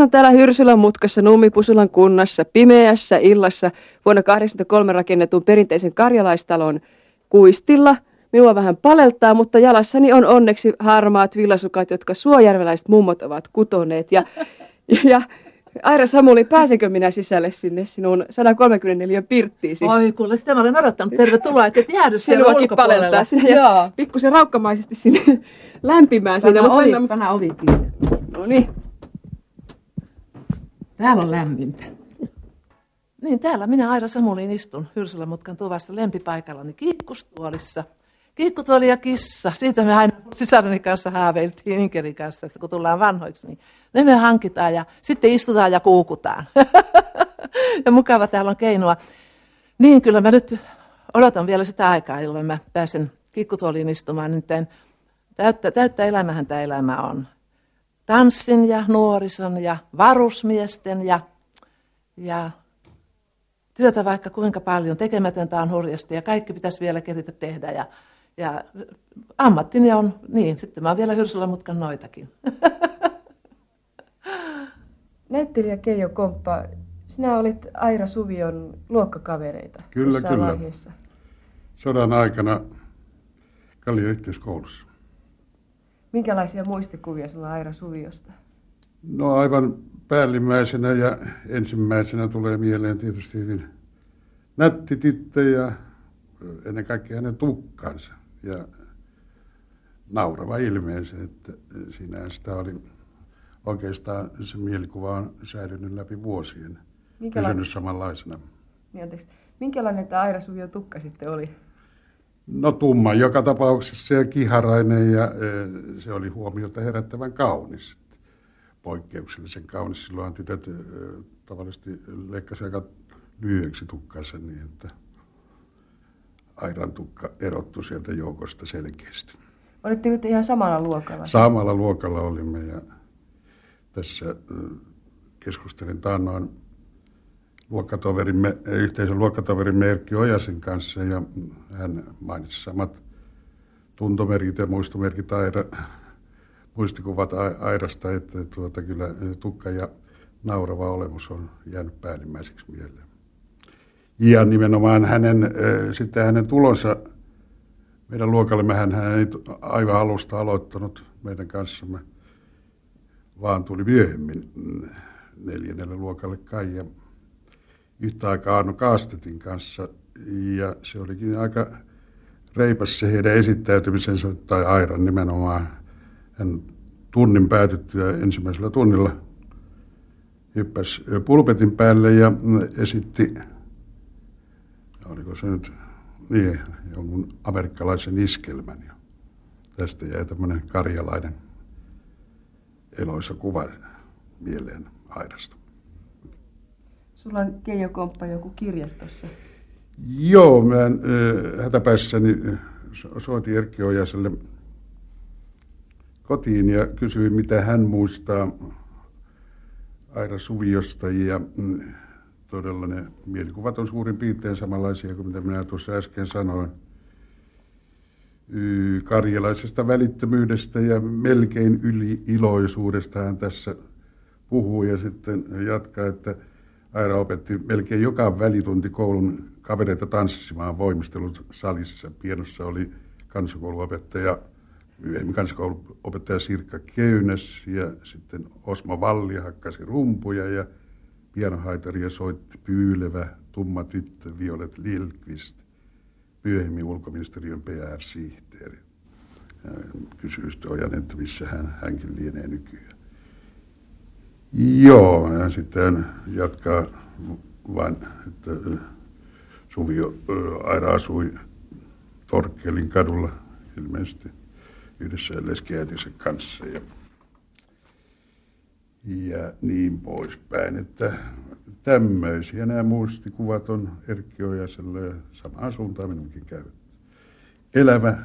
seison täällä Hyrsylän mutkassa Nummipusulan kunnassa pimeässä illassa vuonna 1983 rakennetun perinteisen karjalaistalon kuistilla. Minua vähän paleltaa, mutta jalassani on onneksi harmaat villasukat, jotka suojärveläiset mummot ovat kutoneet. Ja, ja Aira Samuli, pääsenkö minä sisälle sinne sinun 134 pirttiisi? Oi kuule, sitä mä olen odottanut. Tervetuloa, että et jäädy siellä Sinuakin ulkopuolella. paleltaa sinne ja pikkusen raukkamaisesti sinne lämpimään sinne. Panna ovi, panna ovi kiinni. No niin. Täällä on lämmintä. Niin, täällä minä Aira Samulin istun Hyrsylän tuvassa lempipaikallani kiikkustuolissa. Kiikkutuoli ja kissa, siitä me aina sisareni kanssa haaveiltiin Inkerin kanssa, että kun tullaan vanhoiksi, niin ne me hankitaan ja sitten istutaan ja kuukutaan. ja mukava täällä on keinoa. Niin, kyllä mä nyt odotan vielä sitä aikaa, jolloin mä pääsen kiikkutuoliin istumaan. Nimittäin täyttä, täyttä elämähän tämä elämä on. Tanssin ja nuorison ja varusmiesten ja, ja työtä vaikka kuinka paljon. Tekemätöntä on hurjasti ja kaikki pitäisi vielä keritä tehdä. Ja, ja ammattini on, niin, sitten mä oon vielä hyrsyllä mutkan noitakin. Näyttelijä Keijo Komppa, sinä olit Aira Suvion luokkakavereita Kyllä, kyllä. vaiheessa. sodan aikana Kallion yhteiskoulussa. Minkälaisia muistikuvia sinulla on Aira Suviosta? No aivan päällimmäisenä ja ensimmäisenä tulee mieleen tietysti hyvin nätti tyttö ja ennen kaikkea hänen tukkansa ja naurava ilmeensä, että siinä sitä oli oikeastaan se mielikuva on säilynyt läpi vuosien, Minkäla- pysynyt samanlaisena. Niin, anteeksi. Minkälainen tämä Aira Suvion tukka sitten oli? No tumma joka tapauksessa ja kiharainen ja eh, se oli huomiota herättävän kaunis. Poikkeuksellisen kaunis. Silloin tytöt eh, tavallisesti leikkasi aika lyhyeksi tukkansa niin, että Airan tukka erottu sieltä joukosta selkeästi. Olitteko te ihan samalla luokalla? Samalla luokalla olimme ja tässä eh, keskustelin taannoin luokkatoverimme, yhteisön luokkatoverimme Erkki Ojasen kanssa ja hän mainitsi samat tuntomerkit ja muistomerkit Aira, muistikuvat Ai- Airasta, että tuota, kyllä tukka ja naurava olemus on jäänyt päällimmäiseksi mieleen. Ja nimenomaan hänen, sitten hänen tulonsa meidän luokallemme, hän, hän ei aivan alusta aloittanut meidän kanssamme, vaan tuli myöhemmin mm, neljännelle luokalle kai ja yhtä aikaa Arno Kaastetin kanssa ja se olikin aika reipas se heidän esittäytymisensä tai Airan nimenomaan. Hän tunnin päätyttyä ensimmäisellä tunnilla hyppäsi pulpetin päälle ja esitti, oliko se nyt niin, jonkun amerikkalaisen iskelmän. Ja tästä jäi tämmöinen karjalainen eloisa kuva mieleen Airasta. Sulla on Keijo Komppa joku kirja tuossa. Joo, mä äh, hätäpäissäni so- soitin Erkki Ojaselle kotiin ja kysyin, mitä hän muistaa Aira Suviosta. Ja mm, todella ne mielikuvat on suurin piirtein samanlaisia kuin mitä minä tuossa äsken sanoin. Karjalaisesta välittömyydestä ja melkein yli-iloisuudesta hän tässä puhuu ja sitten jatkaa, että Aira opetti melkein joka välitunti koulun kavereita tanssimaan voimistelut salissa. Pienossa oli kansakouluopettaja, myöhemmin kansakouluopettaja Sirkka Keynäs ja sitten Osmo Valli hakkasi rumpuja ja pianohaitaria soitti pyylevä tumma tyttö Violet Lilkvist, myöhemmin ulkoministeriön PR-sihteeri. Kysyi sitten Ojan, että missä hän, hänkin lienee nykyään. Joo, ja sitten jatkaa vain, että ö, Aira asui Torkkelin kadulla ilmeisesti yhdessä leskiäitinsä kanssa ja, ja niin poispäin. Että tämmöisiä nämä muistikuvat on Erkki Ojasella ja samaan suuntaan minunkin käynyt. Elävä,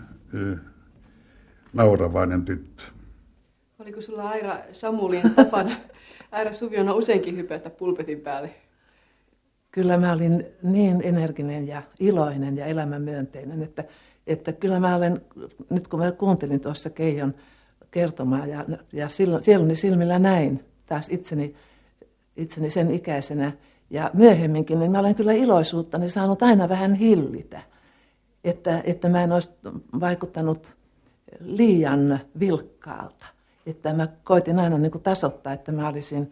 nauravainen tyttö. Oliko sulla Aira Samulin tapana Aira Suviona useinkin hypätä pulpetin päälle? Kyllä mä olin niin energinen ja iloinen ja elämänmyönteinen, että, että kyllä mä olen, nyt kun mä kuuntelin tuossa Keijon kertomaa ja, ja silloin, silmillä näin, taas itseni, itseni sen ikäisenä ja myöhemminkin, niin mä olen kyllä iloisuuttani saanut aina vähän hillitä. Että, että mä en olisi vaikuttanut liian vilkkaalta. Että mä koitin aina niin kuin tasoittaa, että mä olisin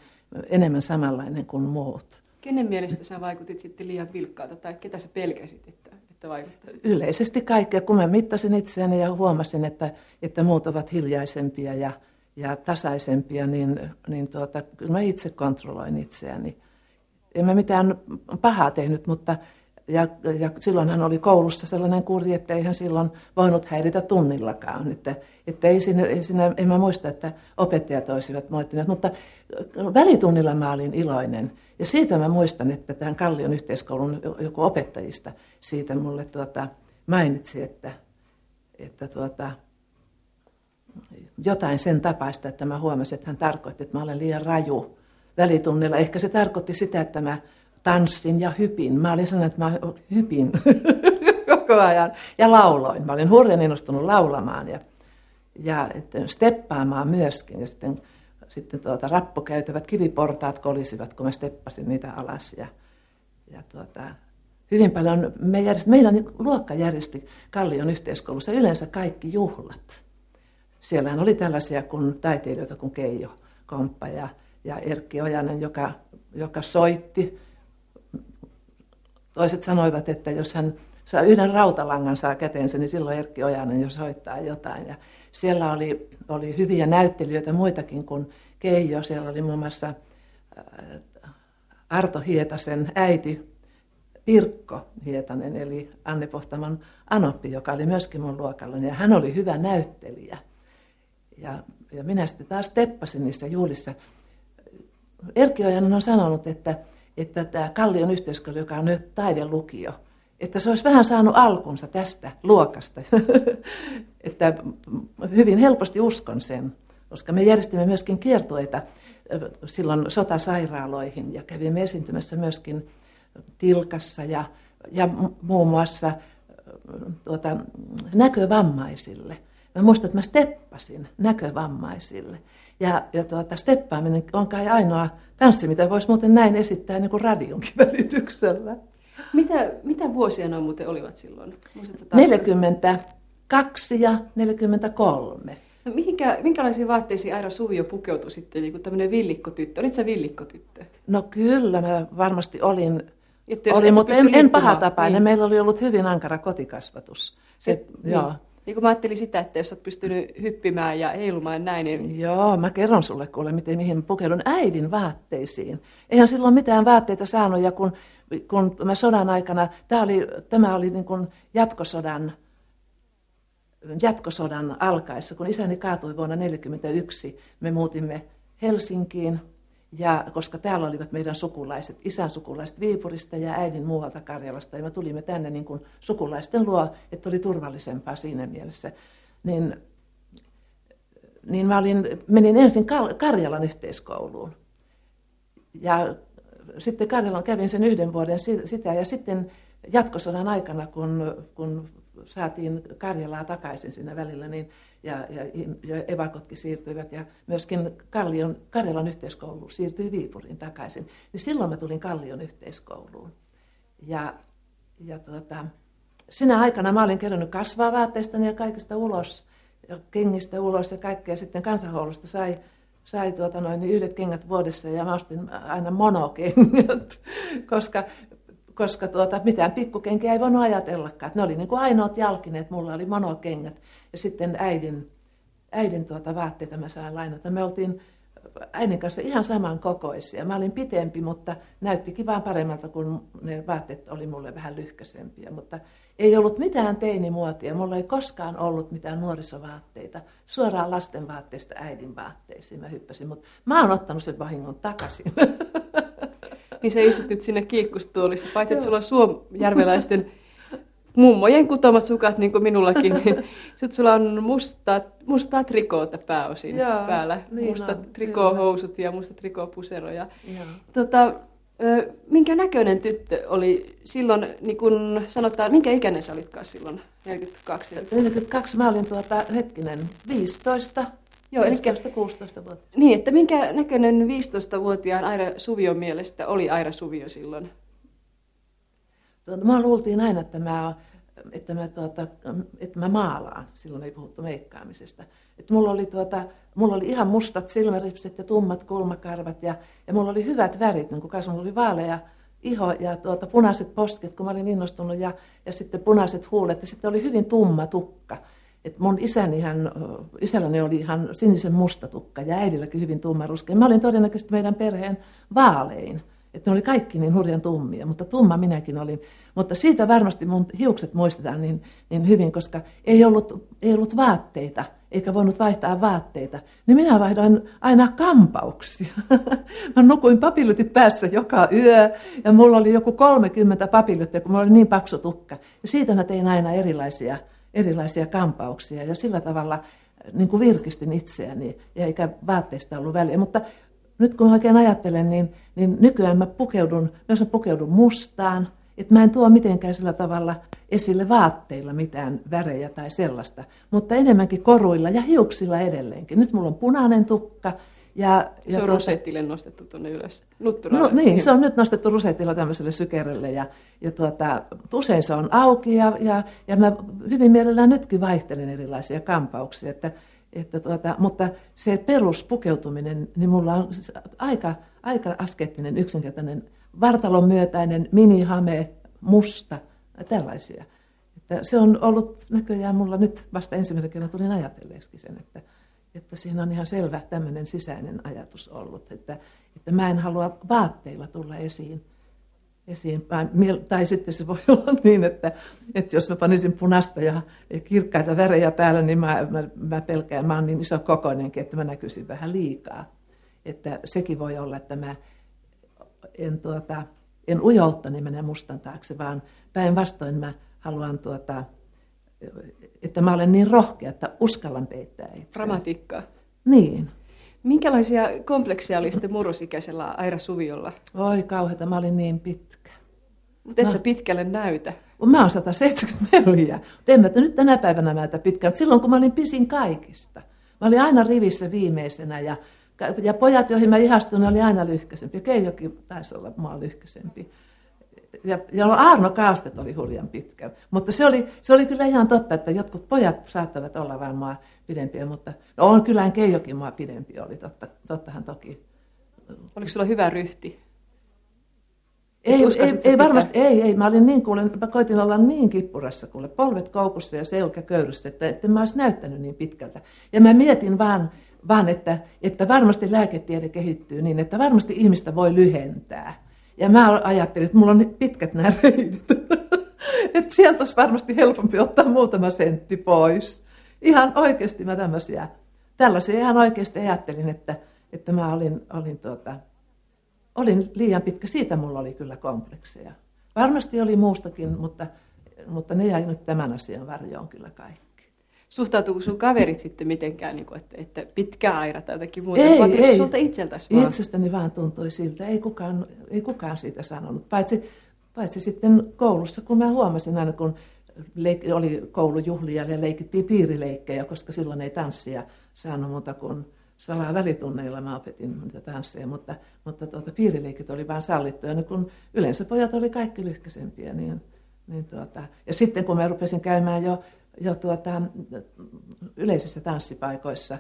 enemmän samanlainen kuin muut. Kenen mielestä sä vaikutit sitten liian vilkkaalta tai ketä sä pelkäsit, että, että vaikuttaisit? Yleisesti kaikkea. Kun mä mittasin itseäni ja huomasin, että, että muut ovat hiljaisempia ja, ja tasaisempia, niin, niin tuota, kyllä mä itse kontrolloin itseäni. En mä mitään pahaa tehnyt, mutta ja, ja silloin hän oli koulussa sellainen kuri, että ei hän silloin voinut häiritä tunnillakaan. Että, että ei siinä, ei siinä, en mä muista, että opettajat olisivat moittineet, mutta välitunnilla mä olin iloinen. Ja siitä mä muistan, että tämän Kallion yhteiskoulun joku opettajista siitä mulle tuota, mainitsi, että, että tuota, jotain sen tapaista, että mä huomasin, että hän tarkoitti, että mä olen liian raju välitunnilla. Ehkä se tarkoitti sitä, että mä tanssin ja hypin. Mä olin sanonut, että mä hypin koko ajan ja lauloin. Mä olin hurjan innostunut laulamaan ja, ja steppaamaan myöskin. Ja sitten, sitten tuota, rappukäytävät kiviportaat kolisivat, kun mä steppasin niitä alas. Ja, ja tuota, hyvin paljon, me järjest, meidän luokka järjesti Kallion yhteiskoulussa yleensä kaikki juhlat. Siellähän oli tällaisia kuin taiteilijoita kuin Keijo Komppa ja, ja Erkki Ojanen, joka, joka soitti Toiset sanoivat, että jos hän saa yhden rautalangan saa käteensä, niin silloin Erkki Ojanen jo soittaa jotain. Ja siellä oli, oli hyviä näyttelijöitä muitakin kuin Keijo. Siellä oli muun muassa äh, Arto Hietasen äiti Pirkko Hietanen, eli Anne Pohtamon Anoppi, joka oli myöskin mun luokallani. Ja hän oli hyvä näyttelijä. Ja, ja minä sitten taas teppasin niissä juhlissa. Erkki Ojanen on sanonut, että että tämä Kallion yhteiskoulu, joka on nyt taidelukio, että se olisi vähän saanut alkunsa tästä luokasta. että hyvin helposti uskon sen, koska me järjestimme myöskin kiertueita silloin sotasairaaloihin ja kävimme esiintymässä myöskin Tilkassa ja, ja muun muassa tuota, näkövammaisille. Mä muistan, että mä steppasin näkövammaisille. Ja, ja tuota, steppaaminen on kai ainoa tanssi, mitä voisi muuten näin esittää niin kuin radionkin välityksellä. Mitä, mitä vuosia ne muuten olivat silloin? 42 ja 43. No mihinkä, minkälaisiin vaatteisiin Aira Suvio pukeutui sitten, niin kuin tämmöinen villikkotyttö? Olitko sä villikkotyttö? No kyllä, mä varmasti olin, että olin mutta en, en pahatapainen. Niin. Meillä oli ollut hyvin ankara kotikasvatus. Se, Et, joo. Niin. Niin kun mä ajattelin sitä, että jos olet pystynyt hyppimään ja heilumaan näin, niin... Joo, mä kerron sulle kuule, miten, mihin mä pukeudun äidin vaatteisiin. Eihän silloin mitään vaatteita saanut, ja kun, kun mä sodan aikana, tämä oli, tämä oli niin kuin jatkosodan, jatkosodan alkaessa, kun isäni kaatui vuonna 1941, me muutimme Helsinkiin, ja koska täällä olivat meidän sukulaiset, isän sukulaiset Viipurista ja äidin muualta Karjalasta, ja me tulimme tänne niin kuin sukulaisten luo, että oli turvallisempaa siinä mielessä, niin, niin mä olin, menin ensin Karjalan yhteiskouluun. Ja sitten Karjalan kävin sen yhden vuoden sitä, ja sitten jatkosodan aikana, kun, kun saatiin Karjalaa takaisin siinä välillä, niin ja, ja, ja evakotkin siirtyivät ja myöskin Kallion, Karjalan yhteiskoulu siirtyi Viipuriin takaisin. Niin silloin mä tulin Kallion yhteiskouluun. Ja, ja tuota, sinä aikana mä olin kerännyt kasvaa vaatteistani ja kaikista ulos, ja kengistä ulos ja kaikkea. Sitten kansanhoulusta sai, sai tuota noin, yhdet kengät vuodessa ja mä ostin aina monokengät, koska koska tuota, mitään pikkukenkiä ei voinut ajatellakaan. Ne oli niin kuin ainoat jalkineet, mulla oli monokengät. Ja sitten äidin, äidin tuota vaatteita mä sain lainata. Me oltiin äidin kanssa ihan saman kokoisia. Mä olin pitempi, mutta näyttikin vaan paremmalta, kun ne vaatteet oli mulle vähän lyhkäisempiä. Mutta ei ollut mitään teinimuotia. Mulla ei koskaan ollut mitään nuorisovaatteita. Suoraan lasten vaatteista äidin vaatteisiin mä hyppäsin, mutta mä oon ottanut sen vahingon takaisin. niin sä istutit sinne kiikkustuolissa, paitsi että sulla on suomjärveläisten mummojen kutomat sukat, niin kuin minullakin, niin sitten sulla on mustaa, mustaa trikoota pääosin Joo, päällä. Niin mustat on, trikoohousut ja mustat trikoopusero. Ja, tota, minkä näköinen tyttö oli silloin, niin kun sanotaan, minkä ikäinen sä olitkaan silloin, 42? 42, mä olin tuota, hetkinen, 15, Joo, eli 15-16 vuotta. Niin, että minkä näköinen 15-vuotiaan Aira Suvion mielestä oli Aira Suvio silloin? Tuota, mä luultiin aina, että mä, että mä, tuota, että mä maalaan. Silloin ei puhuttu meikkaamisesta. Että mulla, oli tuota, mulla oli ihan mustat silmäripset ja tummat kulmakarvat ja, ja mulla oli hyvät värit, niin kun mulla oli vaalea iho ja tuota, punaiset posket, kun mä olin innostunut ja, ja sitten punaiset huulet ja sitten oli hyvin tumma tukka. Et mun isäni hän, isälläni oli ihan sinisen musta tukka ja äidilläkin hyvin tumma ruskea. Mä olin todennäköisesti meidän perheen vaalein. Että ne oli kaikki niin hurjan tummia, mutta tumma minäkin olin. Mutta siitä varmasti mun hiukset muistetaan niin, niin hyvin, koska ei ollut, ei ollut vaatteita, eikä voinut vaihtaa vaatteita. Niin minä vaihdoin aina kampauksia. Mä nukuin papillutit päässä joka yö, ja mulla oli joku 30 papilluttia, kun mulla oli niin paksu tukka. Ja siitä mä tein aina erilaisia, erilaisia kampauksia, ja sillä tavalla niin kuin virkistin itseäni, ja eikä vaatteista ollut väliä. Mutta nyt kun mä oikein ajattelen, niin, niin nykyään mä pukeudun, myös mä pukeudun mustaan, että mä en tuo mitenkään sillä tavalla esille vaatteilla mitään värejä tai sellaista, mutta enemmänkin koruilla ja hiuksilla edelleenkin. Nyt mulla on punainen tukka. Ja, se on tuota, rusettille nostettu tuonne ylös, No, niin, se on nyt nostettu rusettilla tämmöiselle sykerelle ja, ja tuota, usein se on auki ja, ja, ja mä hyvin mielellään nytkin vaihtelen erilaisia kampauksia, että että tuota, mutta se peruspukeutuminen, niin mulla on aika, aika askeettinen, yksinkertainen, vartalon myötäinen, minihame, musta, tällaisia. Että se on ollut näköjään mulla nyt vasta ensimmäisen kerran tulin ajatelleeksi sen, että, että siinä on ihan selvä tämmöinen sisäinen ajatus ollut, että, että mä en halua vaatteilla tulla esiin, esiin. Tai sitten se voi olla niin, että, että jos mä panisin punasta ja kirkkaita värejä päällä, niin mä, mä, mä pelkään, mä oon niin iso kokoinenkin, että mä näkyisin vähän liikaa. Että sekin voi olla, että mä en, tuota, en ujouttani mene mustan taakse, vaan päinvastoin mä haluan, tuota, että mä olen niin rohkea, että uskallan peittää itse. Dramatiikkaa. Niin. Minkälaisia kompleksia oli sitten murrosikäisellä Aira Suviolla? Oi kauheita, mä olin niin pitkä. Mutta et mä... sä pitkälle näytä. Mä oon 174, mutta en mä nyt tänä päivänä näytä pitkään. Silloin kun mä olin pisin kaikista. Mä olin aina rivissä viimeisenä ja, ja pojat, joihin mä ihastuin, oli aina lyhkäisempi. Keijokin taisi olla mua lyhkäisempi ja, ja Arno Kaastet oli hurjan pitkä. Mutta se oli, se oli kyllä ihan totta, että jotkut pojat saattavat olla vain mua pidempiä, mutta no on kyllä Keijokin mua pidempi oli, totta, tottahan toki. Oliko sulla hyvä ryhti? Ei, ei, ei varmasti, ei, ei. Mä, olin niin, kuulen, mä koitin olla niin kippurassa, kuule, polvet koukussa ja selkä köyryssä, että, että mä olisi näyttänyt niin pitkältä. Ja mä mietin vaan, vaan että, että varmasti lääketiede kehittyy niin, että varmasti ihmistä voi lyhentää. Ja mä ajattelin, että mulla on pitkät nämä reidet. että sieltä olisi varmasti helpompi ottaa muutama sentti pois. Ihan oikeasti mä tämmöisiä, tällaisia ihan oikeasti ajattelin, että, että mä olin, olin, tuota, olin liian pitkä. Siitä mulla oli kyllä komplekseja. Varmasti oli muustakin, mutta, mutta ne jäi nyt tämän asian varjoon kyllä kaikki suhtautuuko sun kaverit sitten mitenkään, niin kuin, että, että pitkä aira tai jotakin muuta? Ei, ei. se sulta itseltäsi vaan? Itsestäni vaan tuntui siltä. Ei kukaan, ei kukaan siitä sanonut. Paitsi, paitsi sitten koulussa, kun mä huomasin aina, kun leik- oli koulujuhlia ja leikittiin piirileikkejä, koska silloin ei tanssia saanut muuta kuin salaa välitunneilla mä opetin niitä tansseja, mutta, mutta tuota, piirileikit oli vain sallittuja. Ja kun yleensä pojat oli kaikki lyhkäisempiä, niin, niin tuota, ja sitten kun mä rupesin käymään jo jo tuota, yleisissä tanssipaikoissa,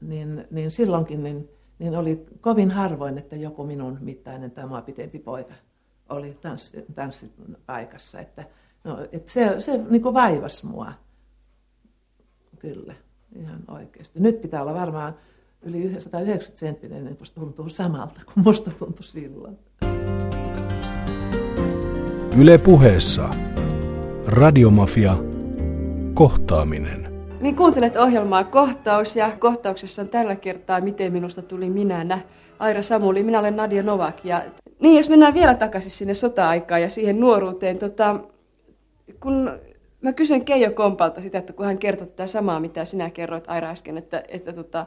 niin, niin silloinkin niin, niin oli kovin harvoin, että joku minun mittainen tai mua pitempi poika oli tanssi, tanssipaikassa. Että, no, että se se niin kuin vaivasi mua. Kyllä, ihan oikeasti. Nyt pitää olla varmaan yli 190 senttinen, niin tuntuu samalta kuin musta tuntui silloin. Yle puheessa. Radiomafia Kohtaaminen. Niin kuuntelet ohjelmaa Kohtaus ja kohtauksessa on tällä kertaa Miten minusta tuli minänä. Aira Samuli, minä olen Nadia Novak. Ja, niin jos mennään vielä takaisin sinne sota-aikaan ja siihen nuoruuteen. Tota, kun mä kysyn Keijo Kompalta sitä, että kun hän kertoi tätä samaa, mitä sinä kerroit Aira äsken, että, että, tota,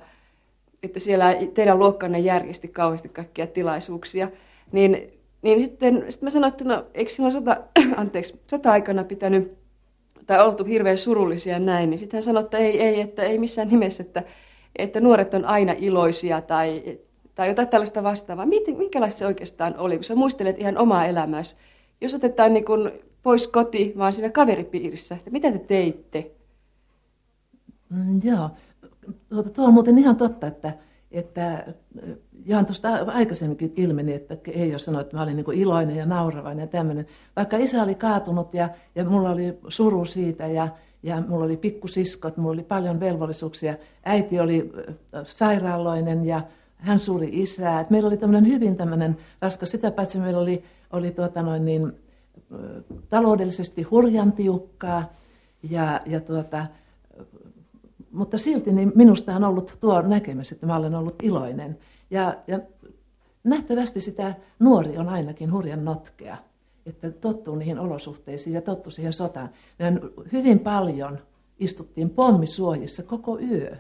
että siellä teidän luokkanne järjesti kauheasti kaikkia tilaisuuksia, niin, niin sitten, sitten mä sanoin, että no, eikö silloin sota, anteeksi, sota-aikana pitänyt tai oltu hirveän surullisia näin, niin sitten hän sanoi, että ei, ei, että ei missään nimessä, että, että nuoret on aina iloisia tai, tai jotain tällaista vastaavaa. Miten, minkälaista se oikeastaan oli, kun sä muistelet ihan omaa elämässä? Jos otetaan niin kun pois koti, vaan siinä kaveripiirissä, että mitä te teitte? Mm, joo, tuota, tuo on muuten ihan totta, että, että Johan tuosta aikaisemminkin ilmeni, että ei ole sanonut, että mä olin niin iloinen ja nauravainen ja tämmöinen. Vaikka isä oli kaatunut ja, ja mulla oli suru siitä ja, ja mulla oli pikkusiskot, mulla oli paljon velvollisuuksia. Äiti oli sairaaloinen ja hän suuri isää. Et meillä oli tämmöinen hyvin tämmöinen raskas, sitä paitsi meillä oli, oli tuota noin niin, taloudellisesti hurjan tiukkaa ja, ja tuota, mutta silti niin minusta on ollut tuo näkemys, että mä olen ollut iloinen. Ja, ja nähtävästi sitä nuori on ainakin hurjan notkea, että tottuu niihin olosuhteisiin ja tottuu siihen sotaan. Me hyvin paljon istuttiin pommisuojissa koko yö.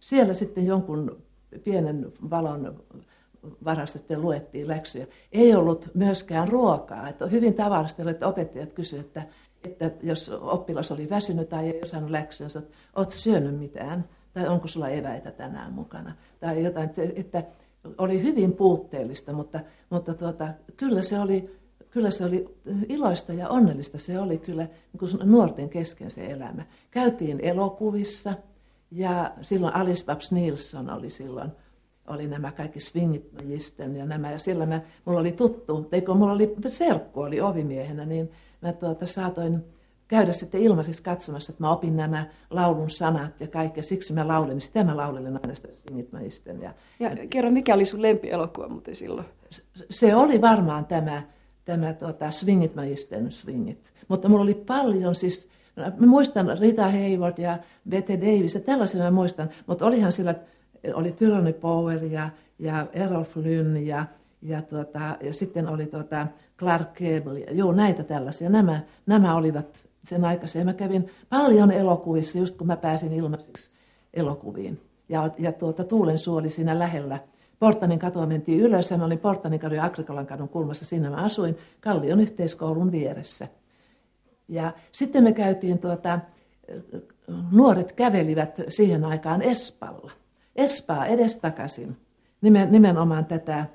Siellä sitten jonkun pienen valon varassa sitten luettiin läksyjä. Ei ollut myöskään ruokaa. Että hyvin tavallista että opettajat kysyivät, että, että jos oppilas oli väsynyt tai ei osannut läksyä, että oletko syönyt mitään? Tai onko sulla eväitä tänään mukana? Tai jotain, että oli hyvin puutteellista, mutta, mutta tuota, kyllä, se oli, kyllä se oli iloista ja onnellista. Se oli kyllä niin kuin nuorten kesken se elämä. Käytiin elokuvissa ja silloin Alice Babs Nilsson oli silloin oli nämä kaikki swingitmajisten ja nämä. Ja sillä mä, mulla oli tuttu, eikö mulla oli serkku, oli ovimiehenä, niin mä tuota, saatoin käydä sitten ilmaiseksi katsomassa, että mä opin nämä laulun sanat ja kaikkea. Siksi mä laulin, niin sitä mä laulin aina sitä Swingit Ja, ja kerro, mikä oli sun lempielokuva muuten silloin? Se oli varmaan tämä, tämä tuota, Swingit Magisten Swingit. Mutta mulla oli paljon siis, mä muistan Rita Hayward ja Bette Davis ja tällaisia mä muistan, mutta olihan sillä, oli Tyrone Power ja, ja Errol Flynn ja, ja, tuota, ja sitten oli tuota Clark Gable. Joo, näitä tällaisia. Nämä, nämä olivat sen aikaisen. Mä kävin paljon elokuvissa, just kun mä pääsin ilmaiseksi elokuviin. Ja, ja tuota, Tuulen suoli siinä lähellä. Portanin katua mentiin ylös ja mä olin Portanin kadun ja Agrikolan kadun kulmassa. Siinä mä asuin Kallion yhteiskoulun vieressä. Ja sitten me käytiin, tuota, nuoret kävelivät siihen aikaan Espalla. Espaa edestakaisin, nimenomaan tätä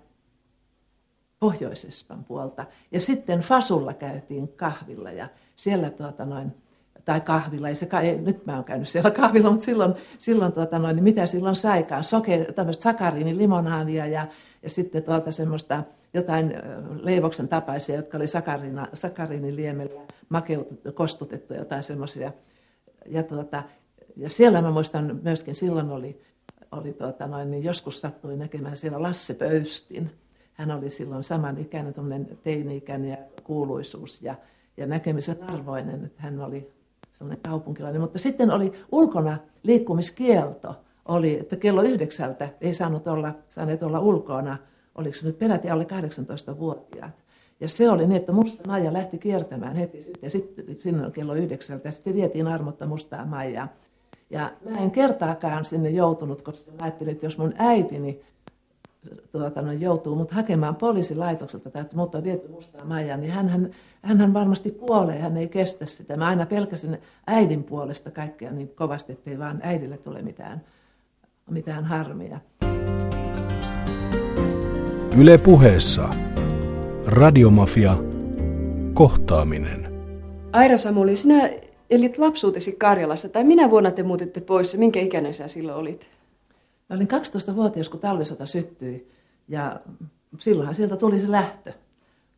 Pohjois-Espan puolta. Ja sitten Fasulla käytiin kahvilla ja siellä tuota noin, tai kahvilla, ei se, ei, nyt mä oon käynyt siellä kahvilla, mutta silloin, silloin tuota noin, niin mitä silloin saikaan, soke, tämmöistä sakariini, limonaadia ja, ja sitten tuota semmoista jotain leivoksen tapaisia, jotka oli sakariina, sakariiniliemellä makeut, kostutettu jotain semmoisia. Ja, tuota, ja siellä mä muistan myöskin, silloin oli, oli tuota noin, niin joskus sattui näkemään siellä Lasse Pöystin. Hän oli silloin saman ikäinen, teini-ikäinen ja kuuluisuus. Ja, ja näkemisen arvoinen, että hän oli sellainen kaupunkilainen. Mutta sitten oli ulkona liikkumiskielto, oli, että kello yhdeksältä ei saanut olla, saaneet olla ulkona, oliko se nyt peräti alle 18-vuotiaat. Ja se oli niin, että musta Maija lähti kiertämään heti sitten, sitten sinne kello yhdeksältä ja sitten vietiin armotta mustaa Maijaa. Ja mä en kertaakaan sinne joutunut, koska mä ajattelin, että jos mun äitini tuota, no, joutuu mut hakemaan poliisilaitokselta tai että mut on viety mustaa majaa, niin hän, hän, hän varmasti kuolee, hän ei kestä sitä. Mä aina pelkäsin äidin puolesta kaikkea niin kovasti, ettei vaan äidille tule mitään, mitään harmia. Yle puheessa. Radiomafia. Kohtaaminen. Aira Samuli, sinä elit lapsuutesi Karjalassa, tai minä vuonna te muutitte pois, minkä ikäinen sä silloin olit? Mä olin 12-vuotias, kun talvisota syttyi ja silloinhan sieltä tuli se lähtö.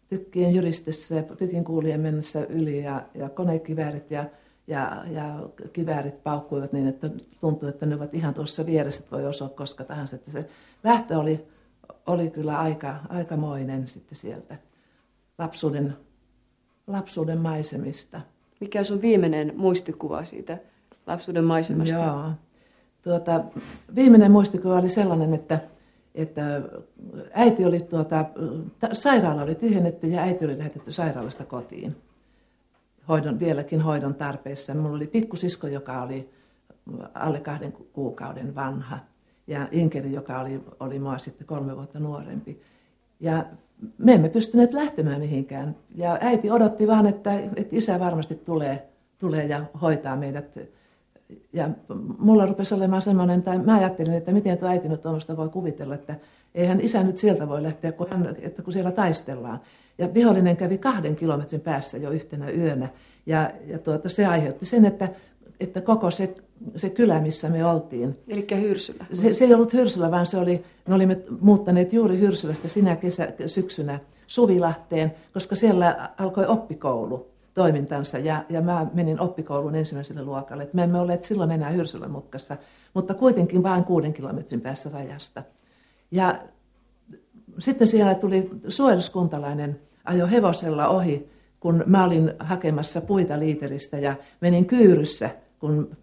Tykkien jyristessä ja tykin kuulien mennessä yli ja, ja konekiväärit ja, ja, ja kiväärit paukkuivat niin, että tuntui, että ne ovat ihan tuossa vieressä, että voi osua koska tahansa. Että se lähtö oli, oli kyllä aika, aikamoinen sitten sieltä lapsuuden, lapsuuden maisemista. Mikä on sun viimeinen muistikuva siitä lapsuuden maisemasta? Joo. Tuota, viimeinen muistikuva oli sellainen, että, että äiti oli tuota, sairaala oli tyhjennetty ja äiti oli lähetetty sairaalasta kotiin. Hoidon, vieläkin hoidon tarpeessa. Minulla oli pikkusisko, joka oli alle kahden kuukauden vanha ja Inkeri, joka oli, oli mua sitten kolme vuotta nuorempi. Ja me emme pystyneet lähtemään mihinkään. Ja äiti odotti vaan, että, että isä varmasti tulee, tulee ja hoitaa meidät ja mulla rupesi olemaan semmoinen, tai mä ajattelin, että miten tuo äiti nyt tuommoista voi kuvitella, että eihän isä nyt sieltä voi lähteä, kun, hän, että kun siellä taistellaan. Ja vihollinen kävi kahden kilometrin päässä jo yhtenä yönä. Ja, ja tuota, se aiheutti sen, että, että koko se, se kylä, missä me oltiin. Eli Hyrsylä. Se, se ei ollut Hyrsylä, vaan se oli, me olimme muuttaneet juuri Hyrsylästä sinä kesä, syksynä Suvilahteen, koska siellä alkoi oppikoulu toimintansa ja, ja mä menin oppikouluun ensimmäiselle luokalle. Et me emme olleet silloin enää Hyrsylän mutkassa, mutta kuitenkin vain kuuden kilometrin päässä rajasta. Ja sitten siellä tuli suojeluskuntalainen, ajo hevosella ohi, kun mä olin hakemassa puita liiteristä ja menin kyyryssä, kun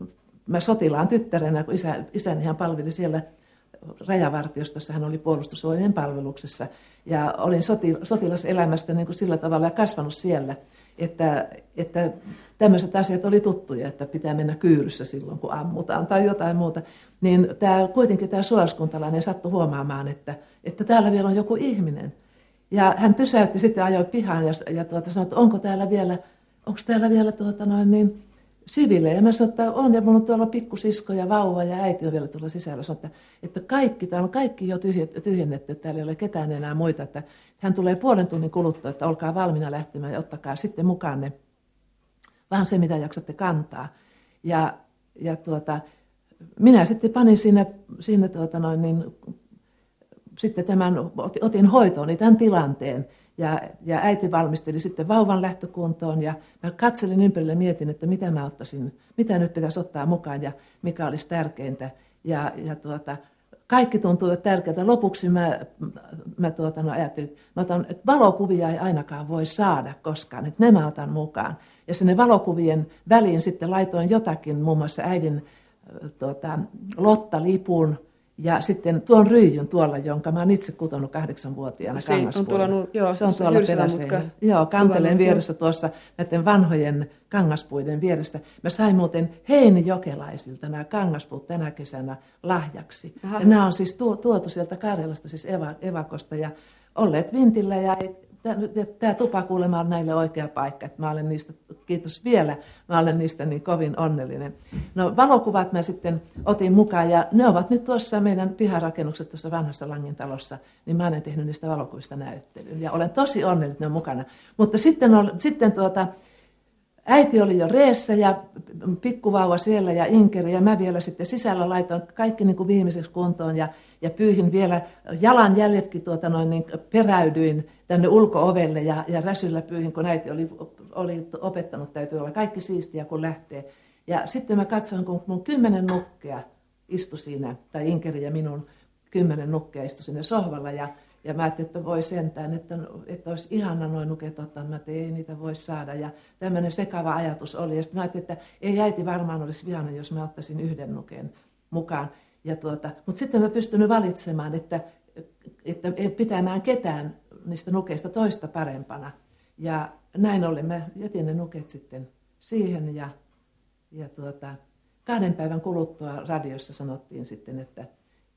mä sotilaan tyttärenä, kun isä, isäni hän palveli siellä rajavartiostossa, hän oli puolustusvoimien palveluksessa. Ja olin soti, sotilaselämästä niin kuin sillä tavalla kasvanut siellä, että, että tämmöiset asiat oli tuttuja, että pitää mennä kyyryssä silloin, kun ammutaan tai jotain muuta. Niin tämä, kuitenkin tämä suojeluskuntalainen sattui huomaamaan, että, että täällä vielä on joku ihminen. Ja hän pysäytti sitten ajoi pihaan ja, ja tuota, sanoi, että onko täällä vielä, onko täällä vielä tuota noin niin, sivilejä. Mä sanoin, että on, ja mun on tuolla pikkusisko ja vauva ja äiti on vielä tuolla sisällä. Sanoin, että, että kaikki, täällä on kaikki jo tyhjennetty, että täällä ei ole ketään enää muita. Että hän tulee puolen tunnin kuluttua, että olkaa valmiina lähtemään ja ottakaa sitten mukaan ne, vähän se mitä jaksatte kantaa. Ja, ja tuota, minä sitten panin siinä, siinä tuota noin, niin, sitten tämän, otin hoitoon tämän tilanteen. Ja, ja äiti valmisteli sitten vauvan lähtökuntoon ja mä katselin ympärille ja mietin, että mitä mä ottaisin, mitä nyt pitäisi ottaa mukaan ja mikä olisi tärkeintä. Ja, ja tuota, kaikki tuntuu tärkeältä. Lopuksi mä, mä tuota, no ajattelin, mä otan, että valokuvia ei ainakaan voi saada koskaan, että ne mä otan mukaan. Ja sinne valokuvien väliin sitten laitoin jotakin, muun muassa äidin tuota, Lotta-lipun, ja sitten tuon ryijyn tuolla, jonka mä oon itse kutonut kahdeksanvuotiaana se on tuolla, joo, se on tuolla perässä. Joo, kanteleen vieressä tuossa näiden vanhojen kangaspuiden vieressä. Mä sain muuten Jokelaisilta nämä kangaspuut tänä kesänä lahjaksi. Aha. Ja nämä on siis tuotu sieltä Karjalasta, siis evakosta ja olleet vintillä ja tämä tupa kuulemma on näille oikea paikka, että mä olen niistä, kiitos vielä, mä olen niistä niin kovin onnellinen. No valokuvat mä sitten otin mukaan ja ne ovat nyt tuossa meidän piharakennukset tuossa vanhassa Langin niin mä olen tehnyt niistä valokuvista näyttelyn ja olen tosi onnellinen, että ne on mukana. Mutta sitten, on, sitten tuota, äiti oli jo reessä ja pikkuvauva siellä ja inkeri ja mä vielä sitten sisällä laitoin kaikki niin kuin viimeiseksi kuntoon ja, ja pyyhin vielä jalanjäljetkin tuota noin niin peräydyin tänne ulko-ovelle ja, ja räsyllä pyyhin, kun äiti oli, oli opettanut, täytyy olla kaikki siistiä kun lähtee. Ja sitten mä katsoin, kun mun kymmenen nukkea istui siinä, tai Inkeri ja minun kymmenen nukkea istui siinä sohvalla ja ja mä ajattelin, että voi sentään, että, että olisi ihana noin nuket ottaa, mä että ei niitä voi saada. Ja tämmöinen sekava ajatus oli. Ja sitten mä ajattelin, että ei äiti varmaan olisi vihana, jos mä ottaisin yhden nuken mukaan. Ja tuota, mutta sitten mä pystynyt valitsemaan, että, että pitämään ketään niistä nukeista toista parempana. Ja näin ollen mä jätin ne nuket sitten siihen ja, ja tuota, kahden päivän kuluttua radiossa sanottiin sitten, että,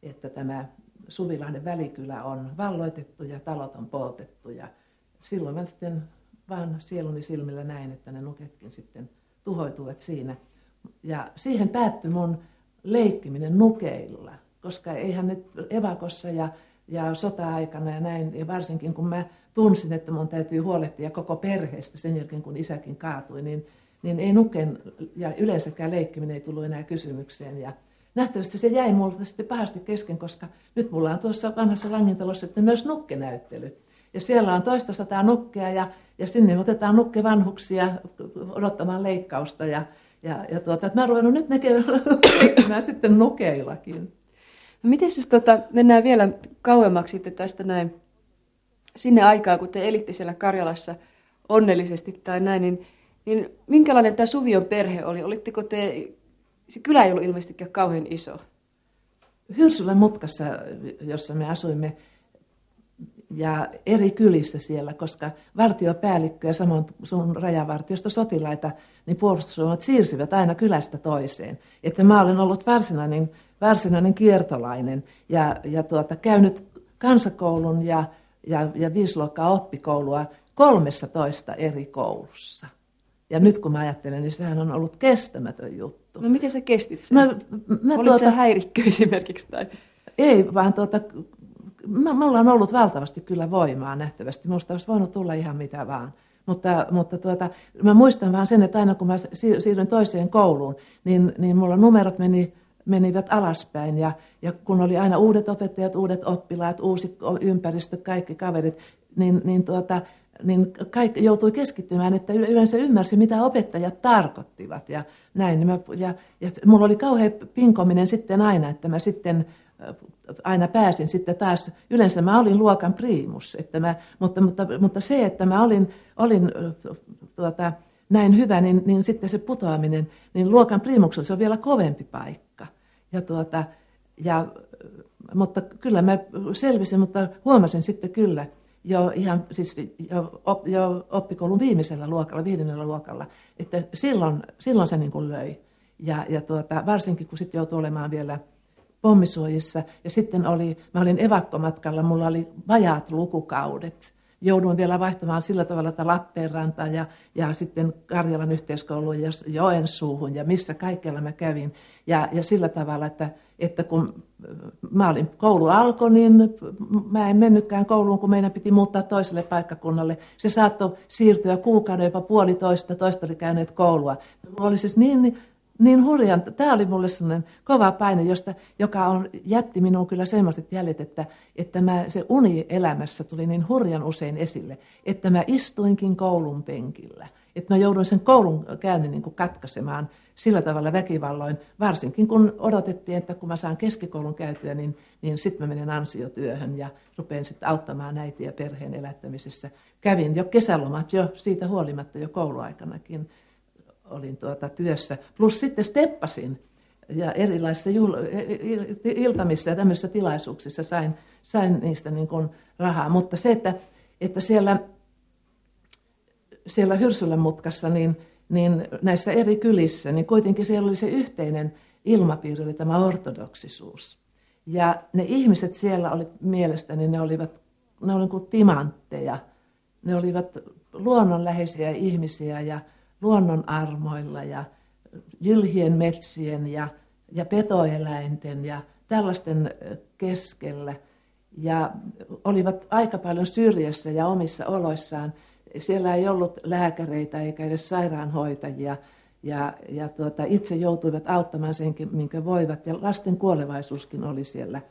että tämä Suvilahden välikylä on valloitettu ja talot on poltettu. Ja silloin mä sitten vaan sieluni silmillä näin, että ne nuketkin sitten tuhoituvat siinä. Ja siihen päättyi mun leikkiminen nukeilla, koska eihän nyt evakossa ja, ja sota-aikana ja näin, ja varsinkin kun mä tunsin, että mun täytyy huolehtia koko perheestä sen jälkeen, kun isäkin kaatui, niin, niin ei nuken ja yleensäkään leikkiminen ei tullut enää kysymykseen. Ja, nähtävästi se jäi multa sitten pahasti kesken, koska nyt mulla on tuossa vanhassa Langintalossa sitten myös nukkenäyttely. Ja siellä on toista sataa nukkea ja, ja sinne otetaan nukkevanhuksia odottamaan leikkausta. Ja, ja, ja tuota, että mä ruvennut nyt näkemään sitten nukeillakin. No miten jos tota, mennään vielä kauemmaksi sitten tästä näin sinne aikaan, kun te elitte siellä Karjalassa onnellisesti tai näin, niin, niin minkälainen tämä Suvion perhe oli? Olitteko te se kylä ei ollut ilmeisestikään kauhean iso. Hyrsylän mutkassa, jossa me asuimme, ja eri kylissä siellä, koska vartiopäällikkö ja samoin sun rajavartiosta sotilaita, niin puolustusvoimat siirsivät aina kylästä toiseen. Että mä olen ollut varsinainen, varsinainen kiertolainen ja, ja tuota, käynyt kansakoulun ja, ja, ja viisi luokkaa oppikoulua 13 eri koulussa. Ja nyt kun mä ajattelen, niin sehän on ollut kestämätön juttu. No miten sä kestit sen? Mä, mä Olit tuota, sä häirikkö esimerkiksi? Tai? Ei, vaan tuota, mulla on ollut valtavasti kyllä voimaa nähtävästi. Minusta olisi voinut tulla ihan mitä vaan. Mutta, mutta tuota, mä muistan vaan sen, että aina kun mä siirryin toiseen kouluun, niin, niin mulla numerot meni, menivät alaspäin. Ja, ja kun oli aina uudet opettajat, uudet oppilaat, uusi ympäristö, kaikki kaverit, niin, niin, tuota, niin kaikki joutui keskittymään, että yleensä ymmärsi, mitä opettajat tarkoittivat. Ja, näin, niin mä, ja, ja mulla oli kauhean pinkominen sitten aina, että mä sitten aina pääsin sitten taas, yleensä mä olin luokan priimus, että mä, mutta, mutta, mutta se, että mä olin, olin tuota, näin hyvä, niin, niin sitten se putoaminen, niin luokan priimuksella se on vielä kovempi paikka. Ja tuota, ja, mutta kyllä mä selvisin, mutta huomasin sitten kyllä jo ihan siis jo, op, jo oppikoulun viimeisellä luokalla, viidennellä luokalla, että silloin, silloin se niin kuin löi. Ja, ja tuota, varsinkin kun sitten joutui olemaan vielä pommisuojissa. Ja sitten oli, mä olin evakkomatkalla, mulla oli vajaat lukukaudet. Jouduin vielä vaihtamaan sillä tavalla, että Lappeenrantaan ja, ja sitten Karjalan yhteiskouluun ja Joensuuhun ja missä kaikkialla mä kävin. Ja, ja sillä tavalla, että, että kun mä olin, koulu alkoi, niin mä en mennytkään kouluun, kun meidän piti muuttaa toiselle paikkakunnalle. Se saattoi siirtyä kuukauden jopa puolitoista, toista oli käyneet koulua. Mulla oli siis niin niin hurjan, tämä oli mulle sellainen kova paine, josta, joka on, jätti minuun kyllä semmoiset jäljet, että, että mä, se uni elämässä tuli niin hurjan usein esille, että mä istuinkin koulun penkillä. Että mä jouduin sen koulun käynnin niin kuin katkaisemaan sillä tavalla väkivalloin, varsinkin kun odotettiin, että kun mä saan keskikoulun käytyä, niin, niin sitten mä menen ansiotyöhön ja rupean sitten auttamaan äitiä perheen elättämisessä. Kävin jo kesälomat jo siitä huolimatta jo kouluaikanakin olin tuota työssä. Plus sitten steppasin ja erilaisissa juhl- iltamissa ja tämmöisissä tilaisuuksissa sain, sain niistä niin kuin rahaa. Mutta se, että, että siellä, siellä Hyrsylän mutkassa, niin, niin näissä eri kylissä, niin kuitenkin siellä oli se yhteinen ilmapiiri, oli tämä ortodoksisuus. Ja ne ihmiset siellä oli mielestäni, ne olivat, ne olivat kuin timantteja. Ne olivat luonnonläheisiä ihmisiä ja luonnon armoilla ja jylhien metsien ja, ja petoeläinten ja tällaisten keskellä. Ja olivat aika paljon syrjässä ja omissa oloissaan. Siellä ei ollut lääkäreitä eikä edes sairaanhoitajia. Ja, ja tuota, itse joutuivat auttamaan senkin, minkä voivat. Ja lasten kuolevaisuuskin oli siellä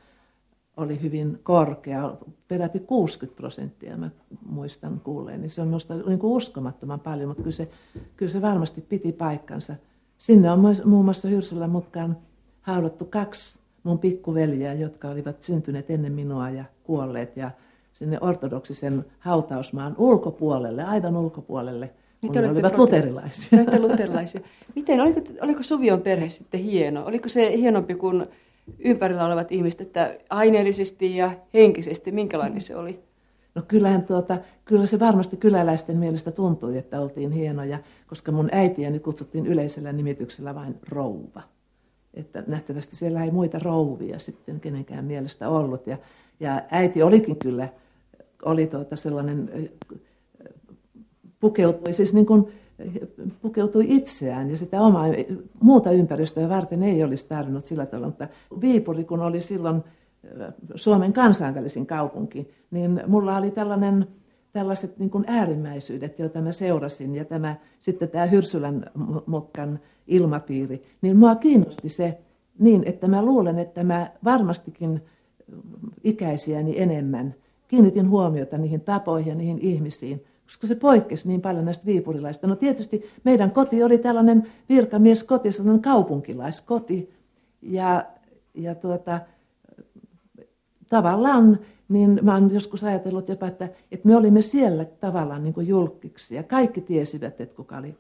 oli hyvin korkea, peräti 60 prosenttia mä muistan kuulleen, niin se on minusta niin kuin uskomattoman paljon, mutta kyllä se, kyllä se varmasti piti paikkansa. Sinne on muun muassa Hyrsylän mutkaan haudattu kaksi mun pikkuveliä, jotka olivat syntyneet ennen minua ja kuolleet ja sinne ortodoksisen hautausmaan ulkopuolelle, aidan ulkopuolelle, kun ne olivat prote- luterilaisia. luterilaisia. Miten, oliko, oliko Suvion perhe sitten hieno? Oliko se hienompi kuin ympärillä olevat ihmiset, että aineellisesti ja henkisesti, minkälainen se oli? No kyllähän tuota, kyllä se varmasti kyläläisten mielestä tuntui, että oltiin hienoja, koska mun äitiäni kutsuttiin yleisellä nimityksellä vain rouva. Että nähtävästi siellä ei muita rouvia sitten kenenkään mielestä ollut. Ja, ja äiti olikin kyllä, oli tuota sellainen, pukeutui siis niin kuin pukeutui itseään ja sitä omaa, muuta ympäristöä varten ei olisi tarvinnut sillä tavalla. Mutta Viipuri, kun oli silloin Suomen kansainvälisin kaupunki, niin mulla oli tällainen, tällaiset niin kuin äärimmäisyydet, joita mä seurasin, ja tämä, sitten tämä Hyrsylän mutkan ilmapiiri, niin mua kiinnosti se niin, että mä luulen, että mä varmastikin ikäisiäni enemmän kiinnitin huomiota niihin tapoihin ja niihin ihmisiin, koska se poikkesi niin paljon näistä viipurilaista. No tietysti meidän koti oli tällainen virkamieskoti, sellainen kaupunkilaiskoti. Ja, ja tuota, tavallaan, niin mä oon joskus ajatellut jopa, että, että me olimme siellä tavallaan niin kuin julkiksi. Ja kaikki tiesivät, että kuka oli,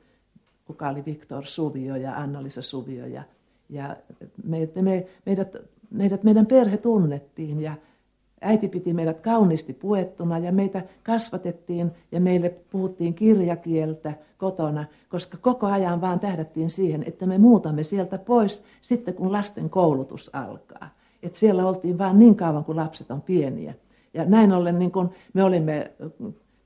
kuka oli Viktor Suvio ja Anna-Lisa Suvio. Ja, ja me, me, meidät, meidät, meidän perhe tunnettiin ja Äiti piti meidät kauniisti puettuna ja meitä kasvatettiin ja meille puhuttiin kirjakieltä kotona, koska koko ajan vaan tähdättiin siihen, että me muutamme sieltä pois sitten kun lasten koulutus alkaa. Et siellä oltiin vaan niin kauan kuin lapset on pieniä. Ja näin ollen niin kun me olimme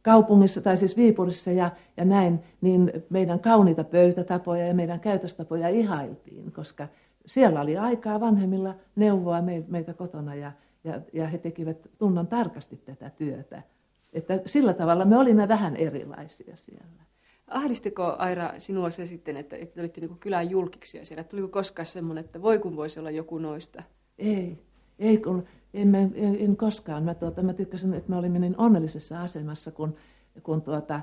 kaupungissa, tai siis Viipurissa ja, ja näin, niin meidän kauniita pöytätapoja ja meidän käytöstapoja ihailtiin, koska siellä oli aikaa vanhemmilla neuvoa meitä kotona ja, ja, ja he tekivät tunnan tarkasti tätä työtä. Että sillä tavalla me olimme vähän erilaisia siellä. Ahdistiko Aira sinua se sitten, että, että olitte niin kylän julkiksi siellä? Tuliko koskaan semmoinen, että voi kun voisi olla joku noista? Ei, ei kun en, en, en koskaan. Mä, tuota, mä tykkäsin, että mä olin niin onnellisessa asemassa, kun, kun tuota,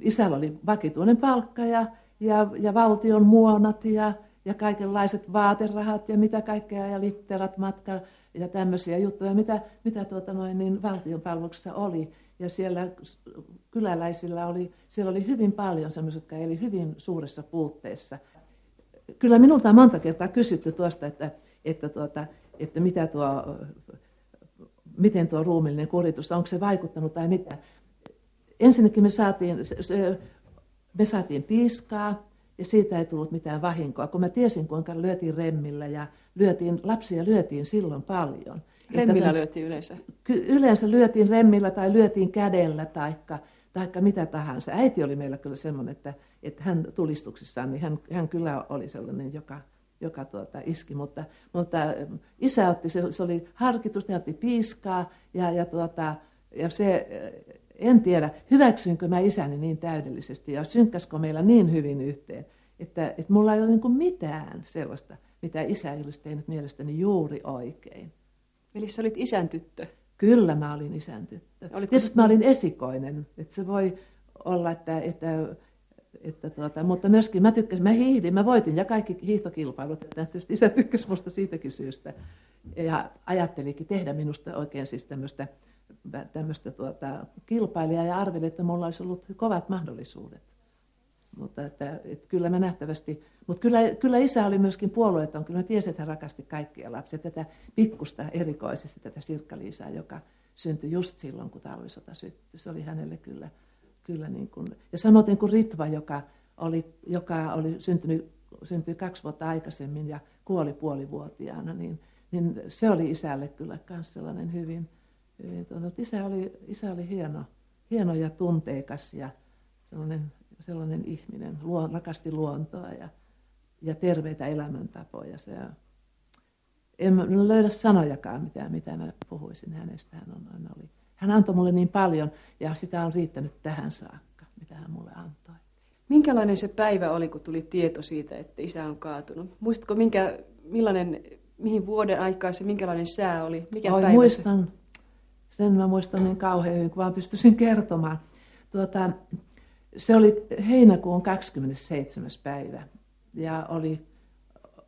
isällä oli vakituinen palkka ja, ja, ja valtion muonat ja, ja kaikenlaiset vaaterahat ja mitä kaikkea ja litterat matka ja tämmöisiä juttuja, mitä, mitä tuota noin, niin valtion palveluksessa oli. Ja siellä kyläläisillä oli, siellä oli hyvin paljon semmoisia, jotka eli hyvin suuressa puutteessa. Kyllä minulta on monta kertaa kysytty tuosta, että, että, tuota, että mitä tuo, miten tuo ruumillinen kuritus, onko se vaikuttanut tai mitä. Ensinnäkin me saatiin, me saatiin piiskaa ja siitä ei tullut mitään vahinkoa, kun mä tiesin kuinka lyötiin remmillä ja lyötiin, lapsia lyötiin silloin paljon. Remmillä lyötiin yleensä? Yleensä lyötiin remmillä tai lyötiin kädellä taikka, taikka mitä tahansa. Äiti oli meillä kyllä semmoinen, että, että hän tulistuksissaan, niin hän, hän kyllä oli sellainen, joka, joka tuota, iski, mutta, mutta isä otti, se, se oli harkitusta, hän otti piiskaa ja, ja, tuota, ja se, en tiedä, hyväksyinkö mä isäni niin täydellisesti ja synkkäskö meillä niin hyvin yhteen, että, että mulla ei ole niin mitään sellaista, mitä isä ei olisi tehnyt mielestäni juuri oikein. Eli sä olit isän tyttö? Kyllä mä olin isän tyttö. Olitko... Tietysti mä olin esikoinen, että se voi olla, että, että, että tuota, mutta myöskin mä tykkäsin, mä hiihdin, mä voitin ja kaikki hiihtokilpailut, että tietysti isä tykkäsi musta siitäkin syystä. Ja ajattelikin tehdä minusta oikein siis tämmöistä, tämmöistä tuota, kilpailijaa ja arveli, että mulla olisi ollut kovat mahdollisuudet. Mutta että, että kyllä mä nähtävästi, mutta kyllä, kyllä isä oli myöskin puolueeton, kyllä mä tiesin, että hän rakasti kaikkia lapsia. Tätä pikkusta erikoisesti, tätä sirkka joka syntyi just silloin, kun talvisota syttyi. Se oli hänelle kyllä, kyllä niin kuin, ja samoin kuin Ritva, joka oli, joka oli syntynyt, syntyi kaksi vuotta aikaisemmin ja kuoli puolivuotiaana, niin, niin se oli isälle kyllä myös sellainen hyvin, isä oli, isä oli hieno, hieno ja tunteikas ja sellainen sellainen ihminen, luo, rakasti luontoa ja, ja terveitä elämäntapoja. Se, en löydä sanojakaan, mitä, mitä mä puhuisin hänestä. Hän, on, hän, oli, hän antoi mulle niin paljon ja sitä on riittänyt tähän saakka, mitä hän mulle antoi. Minkälainen se päivä oli, kun tuli tieto siitä, että isä on kaatunut? Muistatko, minkä, millainen, mihin vuoden aikaa se, minkälainen sää oli? Mikä Oi, päivä muistan. Se? Sen mä muistan niin kauhean hyvin, kun vaan pystyisin kertomaan. Tuota, se oli heinäkuun 27. päivä ja oli,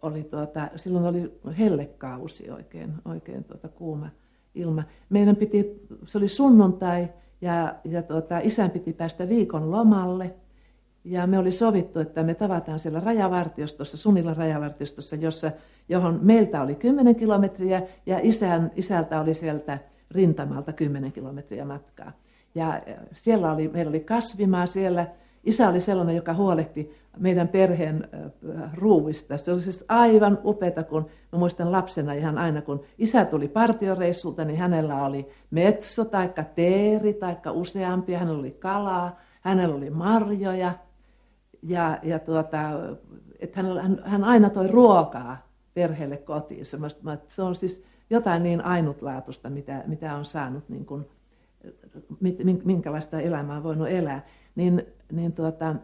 oli tuota, silloin oli hellekausi oikein, oikein tuota kuuma ilma. Meidän piti, se oli sunnuntai ja, ja tuota, isän piti päästä viikon lomalle ja me oli sovittu, että me tavataan siellä rajavartiostossa, Sunilla rajavartiostossa, jossa, johon meiltä oli 10 kilometriä ja isän, isältä oli sieltä rintamalta 10 kilometriä matkaa. Ja siellä oli, meillä oli kasvimaa siellä. Isä oli sellainen, joka huolehti meidän perheen ruuvista. Se oli siis aivan upeata, kun mä muistan lapsena ihan aina, kun isä tuli partioreissulta, niin hänellä oli metso tai teeri tai useampia, hänellä oli kalaa, hänellä oli marjoja. Ja, ja tuota, että hän, hän aina toi ruokaa perheelle kotiin. Se on siis jotain niin ainutlaatuista, mitä, mitä on saanut niin kuin, minkälaista elämää on voinut elää, niin, niin, tuota,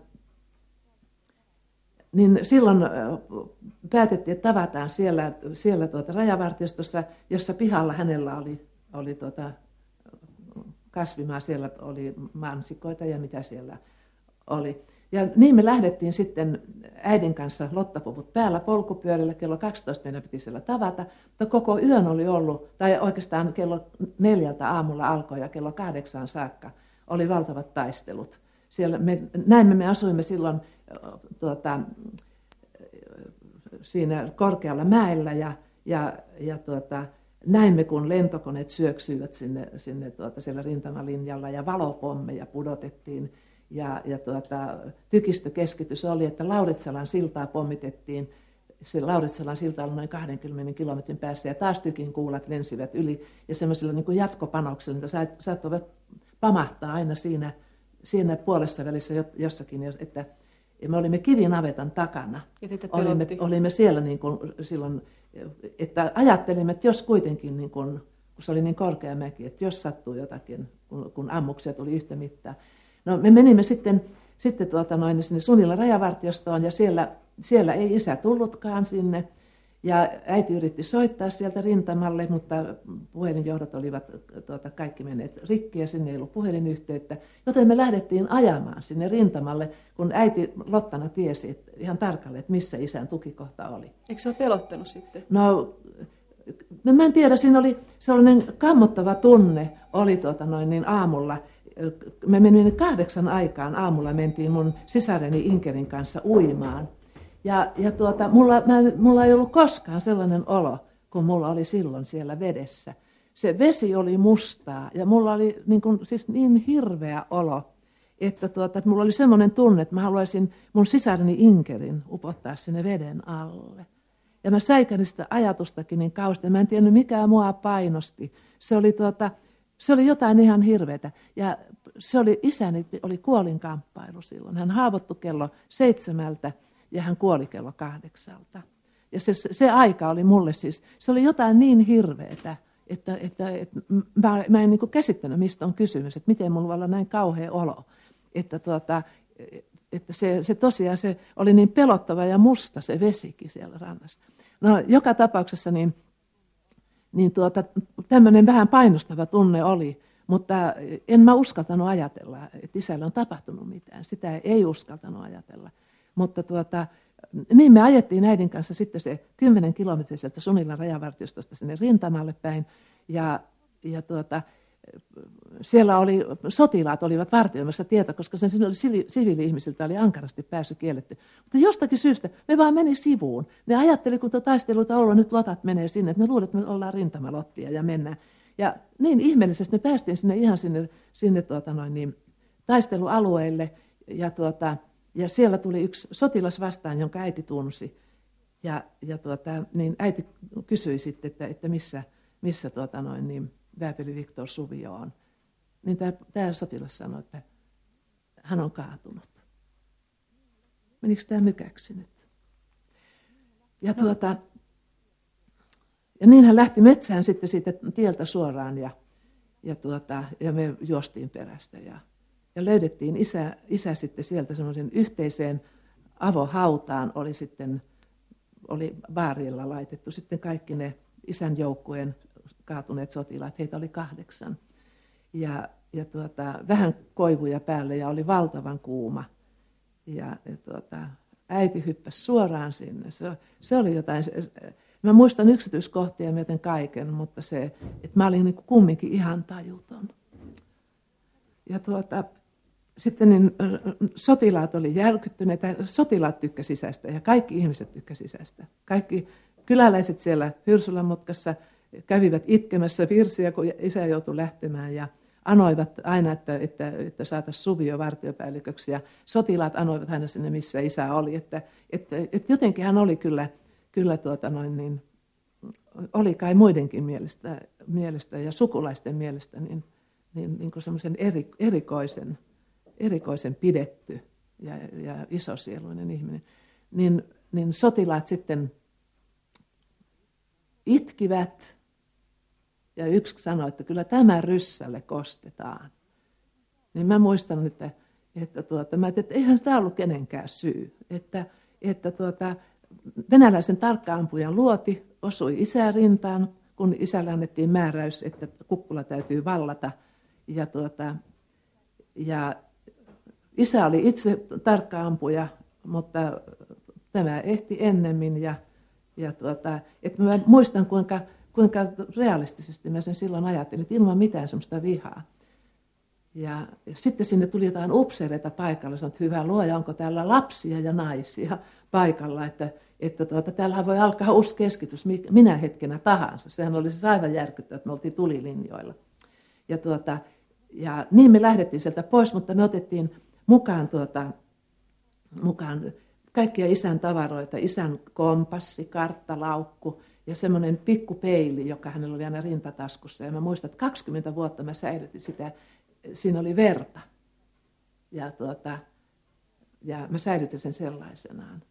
niin silloin päätettiin, että tavataan siellä, siellä tuota rajavartiostossa, jossa pihalla hänellä oli, oli tuota kasvimaa, siellä oli mansikoita ja mitä siellä oli. Ja niin me lähdettiin sitten äidin kanssa lottapuvut päällä polkupyörillä. Kello 12 meidän piti siellä tavata, mutta koko yön oli ollut, tai oikeastaan kello neljältä aamulla alkoi ja kello kahdeksaan saakka oli valtavat taistelut. Siellä me, näin me asuimme silloin tuota, siinä korkealla mäellä ja, ja, ja tuota, näimme, kun lentokoneet syöksyivät sinne, sinne tuota, siellä rintamalinjalla ja valopommeja pudotettiin ja, ja tuota, tykistökeskitys oli, että Lauritsalan siltaa pommitettiin. Se Lauritsalan silta oli noin 20 kilometrin päässä ja taas tykin kuulat lensivät yli. Ja semmoisilla niin jatkopanoksilla, niitä saattoivat pamahtaa aina siinä, siinä puolessa välissä jossakin, että me olimme kivinavetan takana. Ja olimme, olimme siellä niin kuin silloin, että ajattelimme, että jos kuitenkin, niin kuin, kun se oli niin korkea mäki, että jos sattuu jotakin, kun, kun ammuksia tuli yhtä mittaa. No me menimme sitten, sitten tuota noin, sinne Sunilla rajavartiostoon ja siellä, siellä ei isä tullutkaan sinne. Ja äiti yritti soittaa sieltä rintamalle, mutta puhelinjohdot olivat tuota, kaikki menneet rikki ja sinne ei ollut puhelinyhteyttä. Joten me lähdettiin ajamaan sinne rintamalle, kun äiti Lottana tiesi että ihan tarkalleen, että missä isän tukikohta oli. Eikö se ole pelottanut sitten? No, mä en tiedä, siinä oli sellainen kammottava tunne, oli tuota noin niin aamulla. Me menimme kahdeksan aikaan aamulla, mentiin mun sisareni Inkerin kanssa uimaan. Ja, ja tuota, mulla, mä, mulla ei ollut koskaan sellainen olo, kun mulla oli silloin siellä vedessä. Se vesi oli mustaa ja mulla oli niin, kuin, siis niin hirveä olo, että, tuota, että mulla oli semmoinen tunne, että mä haluaisin mun sisareni Inkerin upottaa sinne veden alle. Ja mä säikänin sitä ajatustakin niin kauheasti. Mä en tiennyt, mikä mua painosti. Se oli, tuota, se oli jotain ihan hirveätä. Ja se oli, isäni oli kuolinkamppailu silloin. Hän haavoittui kello seitsemältä ja hän kuoli kello kahdeksalta. Ja se, se aika oli mulle siis, se oli jotain niin hirveätä, että, että, että mä, mä en niin käsittänyt, mistä on kysymys, että miten mulla voi olla näin kauhea olo. Että, tuota, että se, se tosiaan se oli niin pelottava ja musta se vesikin siellä rannassa. No, joka tapauksessa niin, niin tuota, tämmöinen vähän painostava tunne oli, mutta en mä uskaltanut ajatella, että isällä on tapahtunut mitään. Sitä ei uskaltanut ajatella. Mutta tuota, niin me ajettiin äidin kanssa sitten se 10 kilometriä sieltä Sunilan rajavartiostosta sinne rintamalle päin. Ja, ja tuota, siellä oli, sotilaat olivat vartioimassa tietä, koska sen oli siviili-ihmisiltä oli ankarasti päässyt kielletty. Mutta jostakin syystä ne vaan meni sivuun. Ne ajatteli, kun taisteluita ollut, nyt lotat menee sinne, että ne luulivat, että me ollaan rintamalottia ja mennään. Ja niin ihmeellisesti me päästiin sinne ihan sinne, sinne tuota noin niin, taistelualueille ja tuota, ja siellä tuli yksi sotilas vastaan, jonka äiti tunsi. Ja, ja tuota, niin äiti kysyi sitten, että, että missä, missä tuota noin, niin Vääpeli Viktor Suvio on. Niin tämä, tämä sotilas sanoi, että hän on kaatunut. Menikö tämä mykäksi nyt? Ja, no. tuota, ja niin hän lähti metsään sitten siitä tieltä suoraan ja, ja, tuota, ja me juostiin perästä. Ja, ja löydettiin isä, isä sitten sieltä semmoisen yhteiseen avohautaan oli sitten, oli baarilla laitettu sitten kaikki ne isän joukkueen kaatuneet sotilaat, heitä oli kahdeksan. Ja, ja tuota, vähän koivuja päälle ja oli valtavan kuuma. Ja, ja tuota, äiti hyppäsi suoraan sinne. Se, se oli jotain, mä muistan yksityiskohtia myöten kaiken, mutta se, että mä olin niin kumminkin ihan tajuton. Ja tuota, sitten niin sotilaat oli järkyttyneitä, sotilaat tykkäsivät sisästä ja kaikki ihmiset tykkäsivät sisästä. Kaikki kyläläiset siellä Hyrsylän mutkassa kävivät itkemässä virsiä, kun isä joutui lähtemään ja anoivat aina, että, että, että saataisiin Suvio vartiopäälliköksi ja sotilaat anoivat aina sinne, missä isä oli. Että, että, että jotenkin hän oli kyllä, kyllä tuota noin niin, oli kai muidenkin mielestä, mielestä ja sukulaisten mielestä niin, niin, niin kuin semmoisen eri, erikoisen erikoisen pidetty ja, ja isosieluinen ihminen, niin, niin sotilaat sitten itkivät ja yksi sanoi, että kyllä tämä ryssälle kostetaan. Niin mä muistan, että, että, tuota, mä, että eihän sitä ollut kenenkään syy. Että, että tuota, venäläisen tarkkaampujan luoti osui isärintaan, kun isälle annettiin määräys, että kukkula täytyy vallata. Ja, tuota, ja Isä oli itse tarkka ampuja, mutta tämä ehti ennemmin. Ja, ja tuota, että mä muistan, kuinka, kuinka realistisesti mä sen silloin ajattelin, että ilman mitään semmoista vihaa. Ja, ja sitten sinne tuli jotain upseereita paikalla, sanoin, että hyvä luoja, onko täällä lapsia ja naisia paikalla, että, että tuota, täällähän voi alkaa uusi keskitys minä hetkenä tahansa. Sehän oli siis aivan järkyttävä, että me oltiin tulilinjoilla. Ja, tuota, ja niin me lähdettiin sieltä pois, mutta me otettiin mukaan, tuota, mukaan kaikkia isän tavaroita, isän kompassi, karttalaukku ja semmoinen pikku peili, joka hänellä oli aina rintataskussa. Ja mä muistan, että 20 vuotta mä säilytin sitä siinä oli verta. Ja, tuota, ja mä säilytin sen sellaisenaan.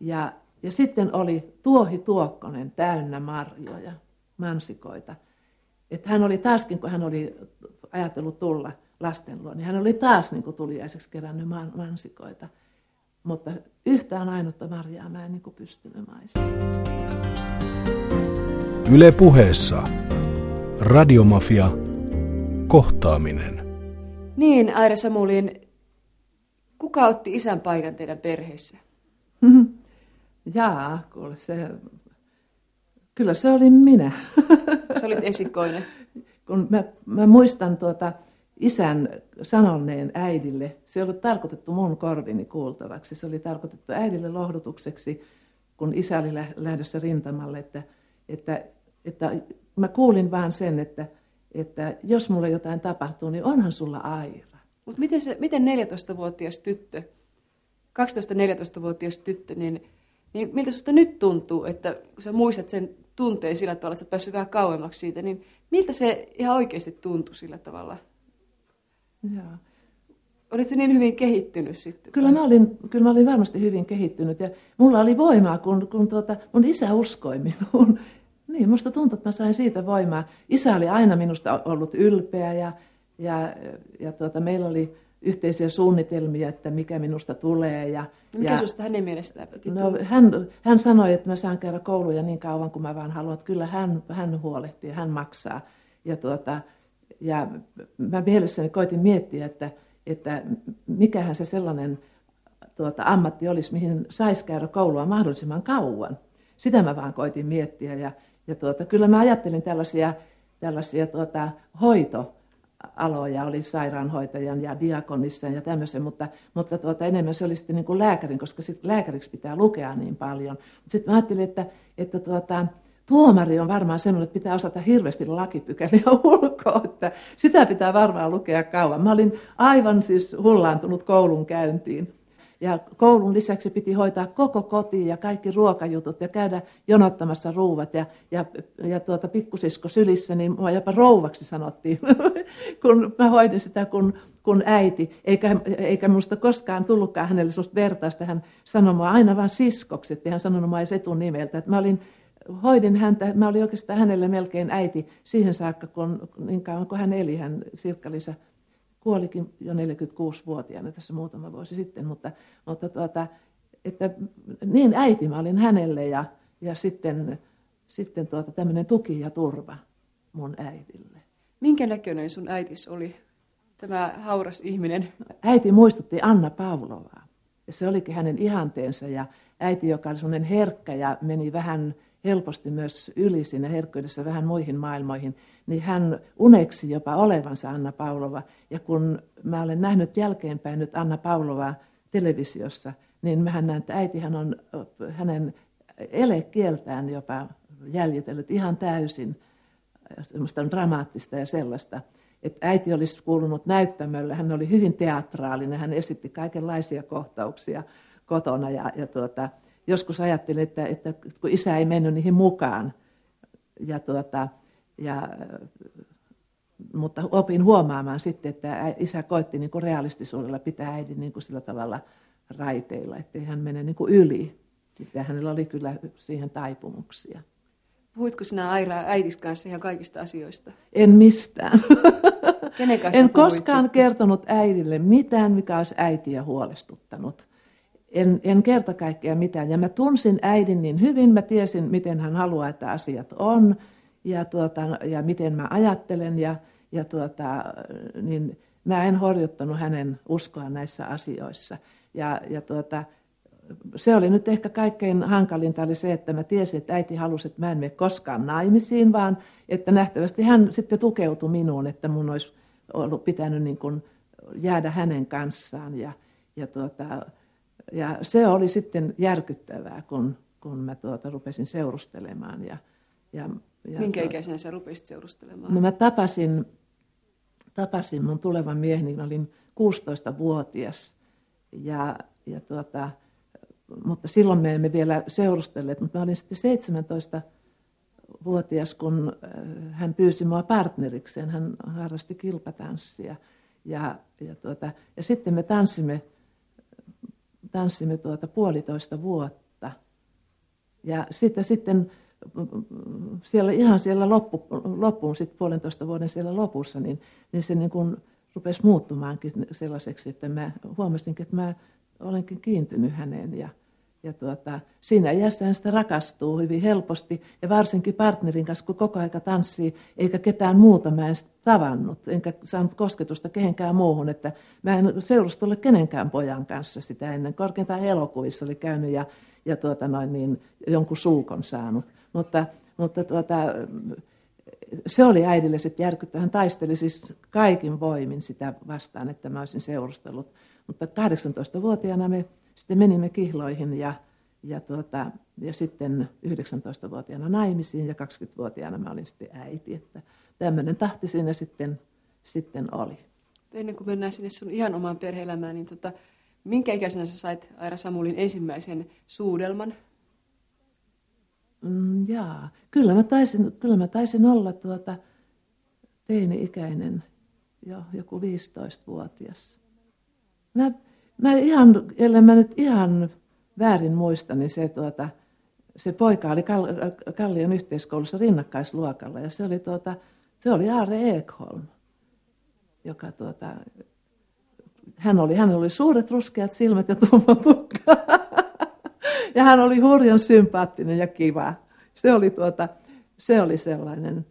Ja, ja sitten oli tuohi tuokkonen täynnä marjoja, mansikoita. Että hän oli taaskin, kun hän oli ajatellut tulla lasten luo, niin hän oli taas niin kuin tuliaiseksi kerännyt man, mansikoita. Mutta yhtään ainutta marjaa mä en niin kuin pystynyt maistamaan. Yle puheessa. Radiomafia. Kohtaaminen. Niin, Aira Samulin, kuka otti isän paikan teidän perheessä? Jaa, kuule se, kyllä se oli minä. Sä olit esikoinen. Kun mä, mä muistan tuota isän sanoneen äidille, se ei ollut tarkoitettu mun korvini kuultavaksi, se oli tarkoitettu äidille lohdutukseksi, kun isä oli lähdössä rintamalle, että, että, että mä kuulin vaan sen, että, että jos mulle jotain tapahtuu, niin onhan sulla Aira. Mutta miten, se, miten 14-vuotias tyttö, 12-14-vuotias tyttö, niin, niin miltä sinusta nyt tuntuu, että kun sä muistat sen tunteen sillä tavalla, että sä oot päässyt vähän kauemmaksi siitä, niin miltä se ihan oikeasti tuntui sillä tavalla? Joo. Olitko niin hyvin kehittynyt sitten? Kyllä mä, olin, kyllä mä olin varmasti hyvin kehittynyt ja mulla oli voimaa, kun, kun tuota, mun isä uskoi minuun. Niin, musta tuntuu, että mä sain siitä voimaa. Isä oli aina minusta ollut ylpeä ja, ja, ja tuota, meillä oli yhteisiä suunnitelmia, että mikä minusta tulee. Ja, mikä ja, sinusta hänen mielestään piti no, hän, hän sanoi, että mä saan käydä kouluja niin kauan kuin mä vaan haluan. Että kyllä hän, hän huolehtii, hän maksaa. Ja, tuota, ja mä mielessäni koitin miettiä, että, että mikähän se sellainen tuota, ammatti olisi, mihin saisi käydä koulua mahdollisimman kauan. Sitä mä vaan koitin miettiä. Ja, ja tuota, kyllä mä ajattelin tällaisia, tällaisia tuota, hoito aloja, oli sairaanhoitajan ja diakonissa ja tämmöisen, mutta, mutta tuota, enemmän se oli sitten niin kuin lääkärin, koska sit lääkäriksi pitää lukea niin paljon. Sitten mä ajattelin, että, että tuota, tuomari on varmaan semmoinen, että pitää osata hirveästi lakipykäliä ulkoa, että sitä pitää varmaan lukea kauan. Mä olin aivan siis hullaantunut koulun käyntiin. Ja koulun lisäksi piti hoitaa koko koti ja kaikki ruokajutut ja käydä jonottamassa ruuvat. Ja, ja, ja tuota, pikkusisko sylissä, niin mua jopa rouvaksi sanottiin, kun mä hoidin sitä kun, kun äiti. Eikä, eikä musta koskaan tullutkaan hänelle sellaista vertaista. Hän sanoi mua aina vain siskoksi, että hän sanonut mua edes etunnimeltä. Että mä olin hoidin häntä, mä olin oikeastaan hänelle melkein äiti siihen saakka, kun, niin kauan kun hän eli, hän Sirkka-Liisa kuolikin jo 46-vuotiaana tässä muutama vuosi sitten, mutta, mutta tuota, että niin äiti mä olin hänelle ja, ja sitten, sitten tuota, tämmöinen tuki ja turva mun äidille. Minkä näköinen sun äitis oli, tämä hauras ihminen? Äiti muistutti Anna Pavlovaa. Ja se olikin hänen ihanteensa ja äiti, joka oli semmoinen herkkä ja meni vähän helposti myös yli siinä herkkyydessä vähän muihin maailmoihin, niin hän uneksi jopa olevansa Anna Paulova. Ja kun mä olen nähnyt jälkeenpäin nyt Anna Paulovaa televisiossa, niin mähän näen, että äitihän on hänen elekieltään jopa jäljitellyt ihan täysin semmoista dramaattista ja sellaista. Että äiti olisi kuulunut näyttämölle, hän oli hyvin teatraalinen, hän esitti kaikenlaisia kohtauksia kotona ja, ja tuota, joskus ajattelin, että, että kun isä ei mennyt niihin mukaan, ja tuota, ja, mutta opin huomaamaan sitten, että isä koitti niin kuin realistisuudella pitää äidin niin kuin sillä tavalla raiteilla, ettei hän mene niin kuin yli. Ja hänellä oli kyllä siihen taipumuksia. Puhuitko sinä Aira äitis kanssa ihan kaikista asioista? En mistään. Kenen kanssa en koskaan sitten? kertonut äidille mitään, mikä olisi äitiä huolestuttanut en, en kerta kaikkea mitään. Ja mä tunsin äidin niin hyvin, mä tiesin, miten hän haluaa, että asiat on ja, tuota, ja miten mä ajattelen. Ja, ja tuota, niin mä en horjuttanut hänen uskoa näissä asioissa. Ja, ja tuota, se oli nyt ehkä kaikkein hankalinta oli se, että mä tiesin, että äiti halusi, että mä en mene koskaan naimisiin, vaan että nähtävästi hän sitten tukeutui minuun, että mun olisi ollut pitänyt niin kuin jäädä hänen kanssaan. Ja, ja tuota, ja se oli sitten järkyttävää, kun, kun mä tuota, rupesin seurustelemaan. Ja, ja, ja Minkä tuota, ikäisenä sä rupesit seurustelemaan? No mä tapasin, tapasin mun tulevan miehen, niin olin 16-vuotias. Ja, ja tuota, mutta silloin me emme vielä seurustelleet, mutta mä olin sitten 17-vuotias, kun äh, hän pyysi mua partnerikseen. Hän harrasti kilpatanssia. Ja, ja, tuota, ja sitten me tanssimme, tanssimme tuota puolitoista vuotta. Ja sitten, sitten siellä ihan siellä loppu, loppuun, sitten puolentoista vuoden siellä lopussa, niin, niin se niin kuin rupesi muuttumaankin sellaiseksi, että mä huomasinkin, että mä olenkin kiintynyt häneen ja, ja tuota, siinä iässä hän sitä rakastuu hyvin helposti ja varsinkin partnerin kanssa, kun koko aika tanssii, eikä ketään muuta mä en tavannut, enkä saanut kosketusta kehenkään muuhun, että mä en seurustellut kenenkään pojan kanssa sitä ennen. Korkeintaan elokuvissa oli käynyt ja, ja tuota noin, niin, jonkun suukon saanut. Mutta, mutta tuota, se oli äidille sitten järkyttävä. Hän taisteli siis kaikin voimin sitä vastaan, että mä olisin seurustellut. Mutta 18-vuotiaana me sitten menimme kihloihin ja, ja, tuota, ja sitten 19-vuotiaana naimisiin ja 20-vuotiaana mä olin sitten äiti. Että tämmöinen tahti siinä sitten, sitten oli. Ennen kuin mennään sinne sun ihan omaan perhe-elämään, niin tota, minkä ikäisenä sä sait Aira Samulin ensimmäisen suudelman? Mm, jaa, kyllä mä taisin, kyllä mä taisin olla tuota teini-ikäinen, jo joku 15-vuotias. Mä, mä ihan, ellei mä nyt ihan väärin muista, niin se, tuota, se poika oli Kallion yhteiskoulussa rinnakkaisluokalla ja se oli, tuota, se oli Aare Ekholm, joka tuota, hän oli, hän oli suuret ruskeat silmät ja tumma tukka. ja hän oli hurjan sympaattinen ja kiva. Se oli, tuota, se oli sellainen,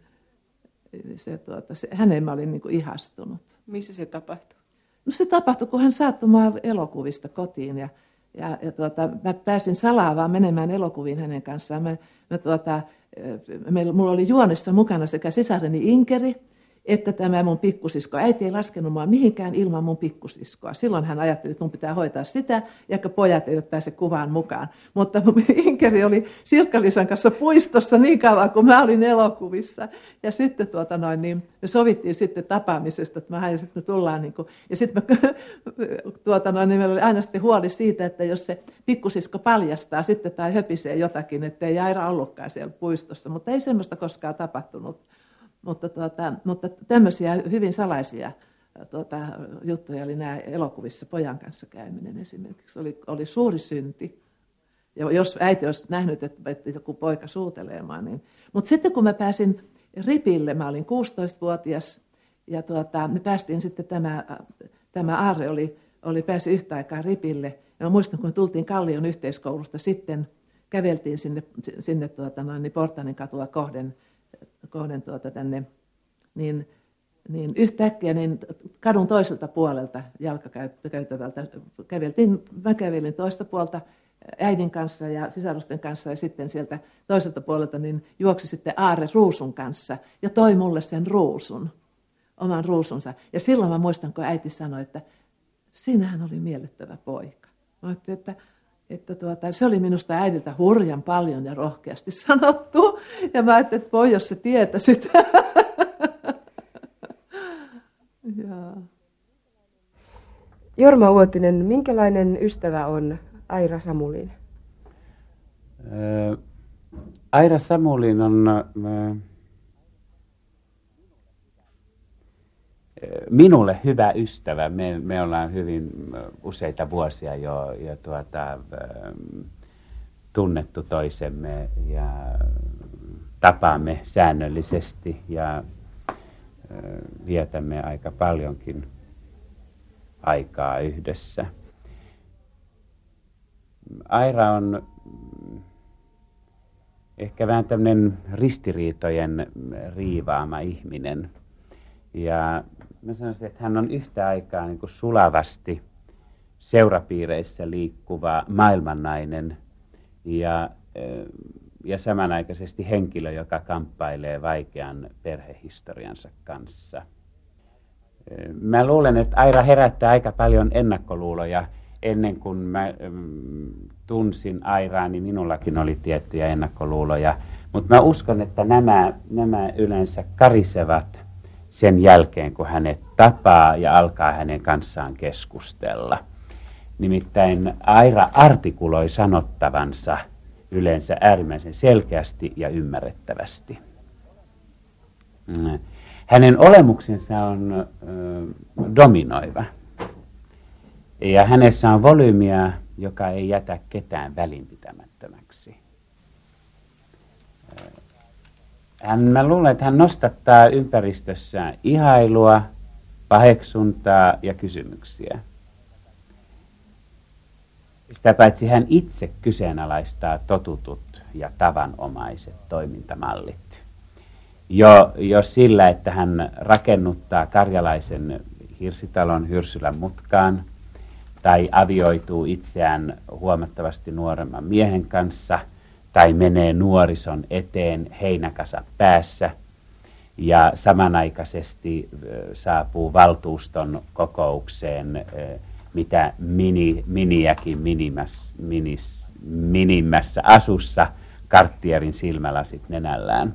se, tuota, se, häneen mä olin niin ihastunut. Missä se tapahtui? No se tapahtui, kun hän saattoi mua elokuvista kotiin ja, ja, ja tuota, mä pääsin salaa vaan menemään elokuviin hänen kanssaan. Mä, mä tuota, meillä, mulla oli juonessa mukana sekä sisareni Inkeri, että tämä mun pikkusisko, äiti ei laskenut mua mihinkään ilman mun pikkusiskoa. Silloin hän ajatteli, että mun pitää hoitaa sitä, ja pojat eivät pääse kuvaan mukaan. Mutta Inkeri oli Sirkkalisan kanssa puistossa niin kauan, kun mä olin elokuvissa. Ja sitten tuota noin, niin me sovittiin sitten tapaamisesta, että mä ja sitten me tullaan. Niin kuin, ja sitten tuota noin, niin meillä oli aina sitten huoli siitä, että jos se pikkusisko paljastaa sitten tai höpisee jotakin, että ei Aira ollutkaan siellä puistossa. Mutta ei semmoista koskaan tapahtunut. Mutta, tuota, mutta tämmöisiä hyvin salaisia tuota, juttuja oli nämä elokuvissa pojan kanssa käyminen esimerkiksi. Oli, oli suuri synti. Ja jos äiti olisi nähnyt, että, että joku poika suutelemaan, niin... Mutta sitten kun mä pääsin ripille, mä olin 16-vuotias, ja tuota, me päästiin sitten, tämä, tämä Aarre oli, oli pääsi yhtä aikaa ripille. Ja mä muistan, kun me tultiin Kallion yhteiskoulusta, sitten käveltiin sinne, sinne tuota, noin, niin Portanin katua kohden, kohden tuota tänne, niin, niin yhtäkkiä niin kadun toiselta puolelta jalkakäytävältä käveltiin, mä kävelin toista puolta äidin kanssa ja sisarusten kanssa ja sitten sieltä toiselta puolelta niin juoksi sitten Aare ruusun kanssa ja toi mulle sen ruusun, oman ruusunsa. Ja silloin mä muistan, kun äiti sanoi, että siinähän oli miellyttävä poika. Mä että että tuota, se oli minusta äidiltä hurjan paljon ja rohkeasti sanottu. Ja mä ajattelin, että voi jos se tietä sitä. Jorma Uotinen, minkälainen ystävä on Aira Samulin? Aira Samulin on minulle hyvä ystävä. Me, me ollaan hyvin useita vuosia jo, jo tuota, tunnettu toisemme ja tapaamme säännöllisesti ja vietämme aika paljonkin aikaa yhdessä. Aira on ehkä vähän tämmöinen ristiriitojen riivaama ihminen. Ja mä sanoisin, että hän on yhtä aikaa niin kuin sulavasti seurapiireissä liikkuva maailmannainen ja, ja samanaikaisesti henkilö, joka kamppailee vaikean perhehistoriansa kanssa. Mä luulen, että Aira herättää aika paljon ennakkoluuloja. Ennen kuin mä tunsin Airaa, niin minullakin oli tiettyjä ennakkoluuloja. Mutta mä uskon, että nämä, nämä yleensä karisevat sen jälkeen, kun hänet tapaa ja alkaa hänen kanssaan keskustella. Nimittäin Aira artikuloi sanottavansa yleensä äärimmäisen selkeästi ja ymmärrettävästi. Hänen olemuksensa on dominoiva. Ja hänessä on volyymiä, joka ei jätä ketään välinpitämättömäksi. Hän, mä luulen, että hän nostattaa ympäristössään ihailua, paheksuntaa ja kysymyksiä. Sitä paitsi hän itse kyseenalaistaa totutut ja tavanomaiset toimintamallit. Jo, jo sillä, että hän rakennuttaa karjalaisen hirsitalon Hyrsylän mutkaan tai avioituu itseään huomattavasti nuoremman miehen kanssa tai menee nuorison eteen heinäkasa päässä ja samanaikaisesti saapuu valtuuston kokoukseen mitä mini, miniäkin minimäs, minis, minimmässä asussa karttierin silmälasit nenällään.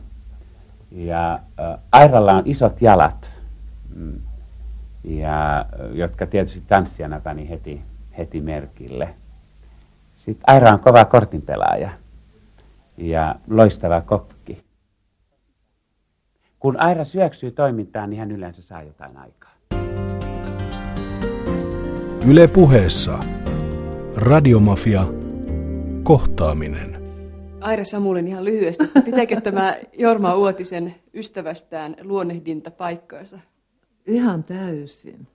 Ja Airalla on isot jalat, mm, ja, jotka tietysti tanssijana pani heti, heti merkille. Sitten Aira on kova kortinpelaaja ja loistava kokki. Kun Aira syöksyy toimintaan, niin hän yleensä saa jotain aikaa. Yle puheessa. Radiomafia. Kohtaaminen. Aira Samulin ihan lyhyesti, että pitääkö tämä Jorma Uotisen ystävästään luonnehdinta paikkaansa? Ihan täysin.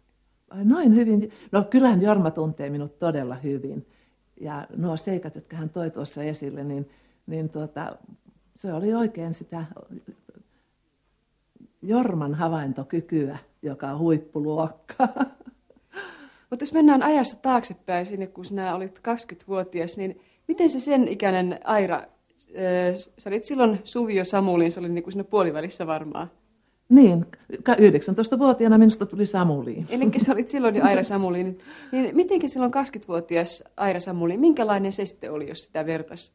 Ai noin hyvin. No kyllähän Jorma tuntee minut todella hyvin. Ja nuo seikat, jotka hän toi tuossa esille, niin, niin tuota, se oli oikein sitä Jorman havaintokykyä, joka on huippuluokkaa. Mutta jos mennään ajassa taaksepäin sinne, kun sinä olit 20-vuotias, niin miten se sen ikäinen Aira, sä olit silloin Suvio Samuliin, se oli niin kuin siinä puolivälissä varmaan. Niin, 19-vuotiaana minusta tuli Samuliin. Eli sä olit silloin jo Aira Samuliin. Niin mitenkin silloin 20-vuotias Aira Samuliin, minkälainen se sitten oli, jos sitä vertaisi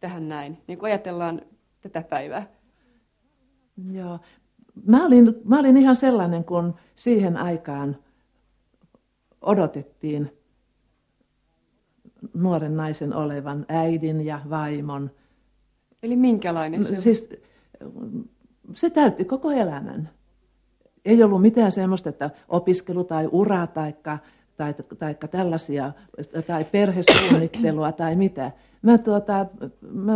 tähän näin, niin kuin ajatellaan tätä päivää? Joo, mä olin, mä olin ihan sellainen kuin siihen aikaan – odotettiin nuoren naisen olevan äidin ja vaimon. Eli minkälainen se Siis, se täytti koko elämän. Ei ollut mitään sellaista, että opiskelu tai ura tai, tai, tai tällaisia, tai perhesuunnittelua tai mitä. Mä, tuota, mä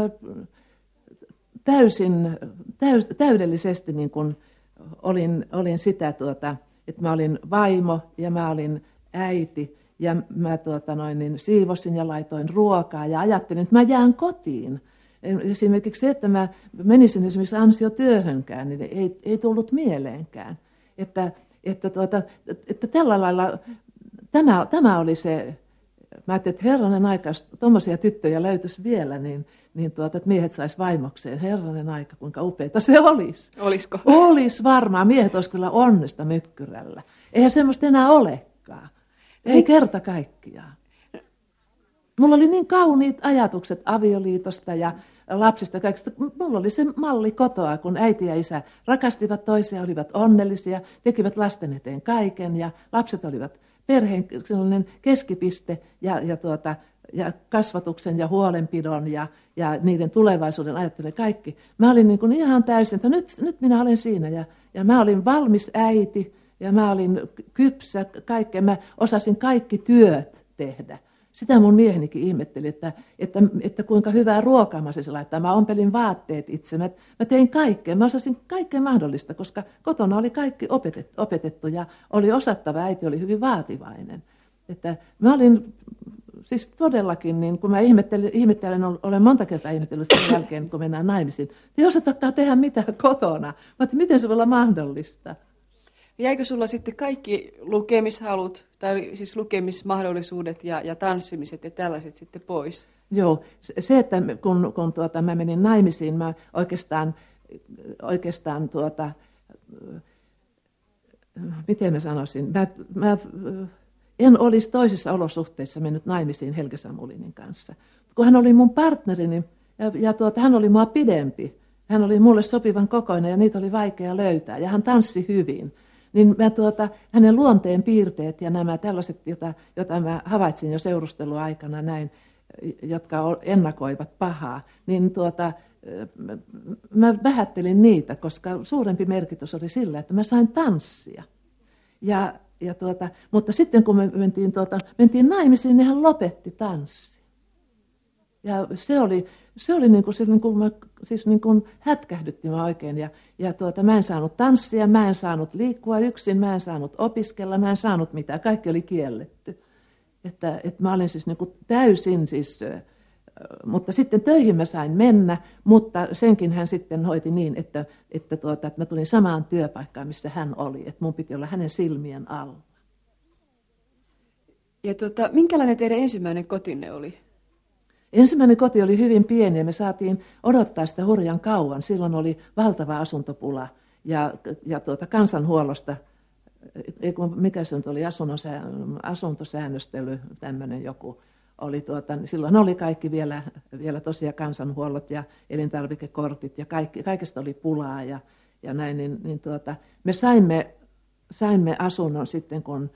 täysin, täys, täydellisesti niin kun olin, olin sitä, tuota, että mä olin vaimo ja mä olin äiti ja mä tuota noin, niin siivosin ja laitoin ruokaa ja ajattelin, että mä jään kotiin. Esimerkiksi se, että mä menisin esimerkiksi ansiotyöhönkään, niin ei, ei tullut mieleenkään. Että, että, tuota, että tällä lailla tämä, tämä oli se, mä ajattelin, että herranen aika, jos tuommoisia tyttöjä löytyisi vielä, niin, niin tuota, että miehet sais vaimokseen. Herranen aika, kuinka upeita se olisi. Olisiko? Olisi varmaan. Miehet olisi kyllä onnesta mykkyrällä. Eihän semmoista enää olekaan. Ei kerta kaikkiaan. Mulla oli niin kauniit ajatukset avioliitosta ja lapsista kaikista. Mulla oli se malli kotoa, kun äiti ja isä rakastivat toisiaan, olivat onnellisia, tekivät lasten eteen kaiken ja lapset olivat perheen sellainen keskipiste ja, ja, tuota, ja kasvatuksen ja huolenpidon ja, ja niiden tulevaisuuden ajattelu kaikki. Mä olin niin kuin ihan täysin, että nyt, nyt minä olen siinä ja, ja mä olin valmis äiti ja mä olin kypsä kaikkea. Mä osasin kaikki työt tehdä. Sitä mun miehenikin ihmetteli, että, että, että kuinka hyvää ruokaa mä siis laittaa. Mä ompelin vaatteet itse. Mä, mä tein kaikkea. Mä osasin kaikkea mahdollista, koska kotona oli kaikki opetettu, opetettu ja oli osattava. Äiti oli hyvin vaativainen. Että mä olin siis todellakin, niin kun mä ihmettelen, olen monta kertaa ihmetellyt sen jälkeen, kun mennään naimisiin, että et tehdä mitään kotona, mä miten se voi olla mahdollista? Jäikö sulla sitten kaikki lukemishalut, tai siis lukemismahdollisuudet ja, ja tanssimiset ja tällaiset sitten pois? Joo, se, että kun, kun tuota, mä menin naimisiin, mä oikeastaan, oikeastaan tuota, miten mä sanoisin, mä, mä en olisi toisissa olosuhteissa mennyt naimisiin Helge Samulinin kanssa. Kun hän oli mun partnerini ja, ja tuota, hän oli mua pidempi, hän oli mulle sopivan kokoinen ja niitä oli vaikea löytää ja hän tanssi hyvin niin mä tuota, hänen luonteen piirteet ja nämä tällaiset, joita, joita mä havaitsin jo seurusteluaikana näin, jotka ennakoivat pahaa, niin tuota, mä vähättelin niitä, koska suurempi merkitys oli sillä, että mä sain tanssia. Ja, ja tuota, mutta sitten kun me mentiin, tuota, mentiin naimisiin, niin hän lopetti tanssi. Ja se oli, se oli niin kuin, se, niin kuin, mä, siis niin kuin hätkähdytti mä oikein. Ja, ja tuota, mä en saanut tanssia, mä en saanut liikkua yksin, mä en saanut opiskella, mä en saanut mitään. Kaikki oli kielletty. Että, että mä olin siis niin kuin täysin siis, mutta sitten töihin mä sain mennä, mutta senkin hän sitten hoiti niin, että, että, tuota, että mä tulin samaan työpaikkaan, missä hän oli. Että mun piti olla hänen silmien alla. Ja tuota, minkälainen teidän ensimmäinen kotinne oli? Ensimmäinen koti oli hyvin pieni ja me saatiin odottaa sitä hurjan kauan. Silloin oli valtava asuntopula ja, ja tuota, kansanhuollosta, mikä se nyt oli, asuntosäännöstely, tämmöinen joku, oli tuota, niin silloin oli kaikki vielä, vielä tosiaan kansanhuollot ja elintarvikekortit ja kaikki, kaikesta oli pulaa ja, ja näin, niin, niin tuota, me saimme, saimme asunnon sitten, kun,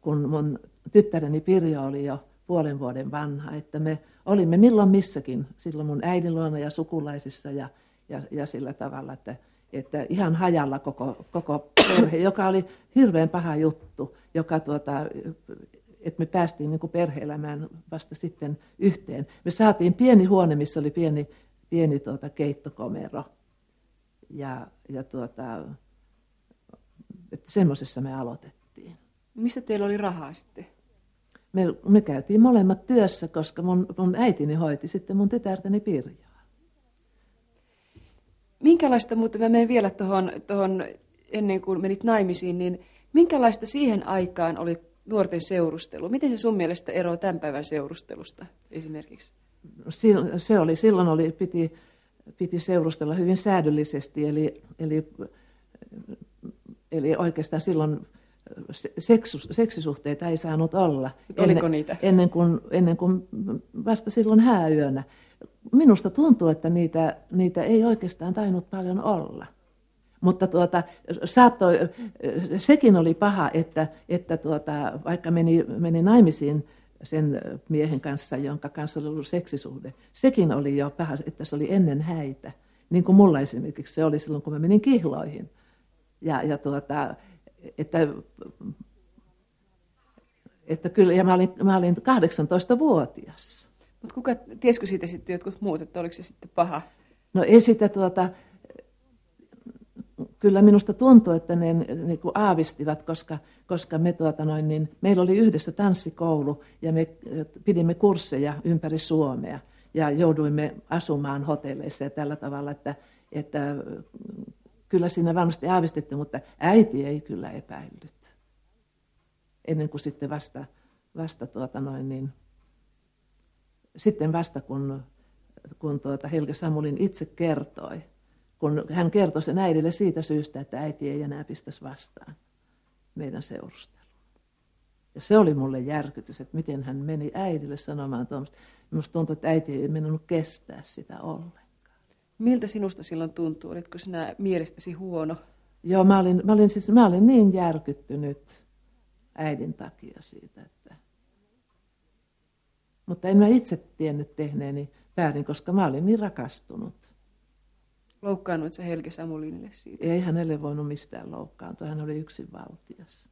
kun mun tyttäreni Pirjo oli jo puolen vuoden vanha, että me olimme milloin missäkin, silloin mun äidin luona ja sukulaisissa ja, ja, ja sillä tavalla, että, että ihan hajalla koko, koko perhe, joka oli hirveän paha juttu, joka tuota, että me päästiin niin perhe-elämään vasta sitten yhteen. Me saatiin pieni huone, missä oli pieni, pieni tuota, keittokomero. Ja, ja tuota, että semmoisessa me aloitettiin. Mistä teillä oli rahaa sitten? Me, me käytiin molemmat työssä, koska mun, mun äitini hoiti sitten mun tytärtäni Pirjaa. Minkälaista, mutta mä menen vielä tuohon, tohon, ennen kuin menit naimisiin, niin minkälaista siihen aikaan oli nuorten seurustelu? Miten se sun mielestä eroaa tämän päivän seurustelusta esimerkiksi? Se oli, silloin oli, piti, piti seurustella hyvin säädöllisesti, eli, eli, eli oikeastaan silloin seksus, seksisuhteita ei saanut olla. Oliko ennen, niitä? Ennen kuin, ennen kuin vasta silloin hääyönä. Minusta tuntuu, että niitä, niitä ei oikeastaan tainnut paljon olla. Mutta tuota, saattoi, sekin oli paha, että, että tuota, vaikka meni, meni naimisiin sen miehen kanssa, jonka kanssa oli ollut seksisuhde, sekin oli jo paha, että se oli ennen häitä. Niin kuin mulla esimerkiksi se oli silloin, kun mä menin kihloihin. Ja, ja tuota, että, että kyllä, ja mä olin, mä olin 18-vuotias. Mutta kuka, tiesikö siitä sitten jotkut muut, että oliko se sitten paha? No ei sitä tuota, kyllä minusta tuntuu, että ne niin kuin aavistivat, koska, koska me tuota noin, niin, meillä oli yhdessä tanssikoulu ja me pidimme kursseja ympäri Suomea ja jouduimme asumaan hotelleissa ja tällä tavalla, että, että kyllä siinä varmasti aavistettu, mutta äiti ei kyllä epäillyt. Ennen kuin sitten vasta, vasta tuota noin niin, sitten vasta kun, kun tuota Helge Samulin itse kertoi, kun hän kertoi sen äidille siitä syystä, että äiti ei enää pistäisi vastaan meidän seurusteluun. Ja se oli mulle järkytys, että miten hän meni äidille sanomaan tuommoista. Minusta tuntui, että äiti ei mennyt kestää sitä ollenkaan. Miltä sinusta silloin tuntuu? Olitko sinä mielestäsi huono? Joo, mä olin, mä olin, siis, mä olin niin järkyttynyt äidin takia siitä, että... Mutta en mä itse tiennyt tehneeni väärin, koska mä olin niin rakastunut. Loukkaannuit sä Helge Samulinille siitä? Ei hänelle voinut mistään loukkaantua, hän oli yksin valtias.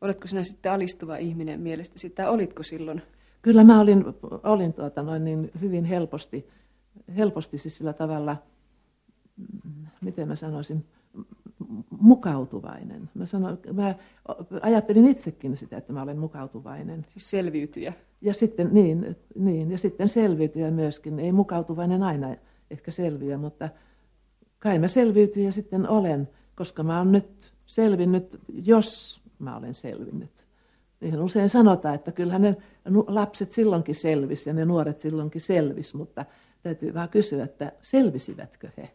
Oletko sinä sitten alistuva ihminen mielestäsi, tai olitko silloin? Kyllä mä olin, olin tuota noin niin hyvin helposti, helposti siis sillä tavalla, miten mä sanoisin, mukautuvainen. Mä, sanoin, mä ajattelin itsekin sitä, että mä olen mukautuvainen. Siis selviytyjä. Ja sitten, niin, niin, ja sitten selviytyjä myöskin. Ei mukautuvainen aina ehkä selviä, mutta kai mä selviytyjä sitten olen, koska mä oon nyt selvinnyt, jos mä olen selvinnyt. Niin usein sanotaan, että kyllähän ne lapset silloinkin selvisi ja ne nuoret silloinkin selvisi, mutta täytyy vaan kysyä, että selvisivätkö he?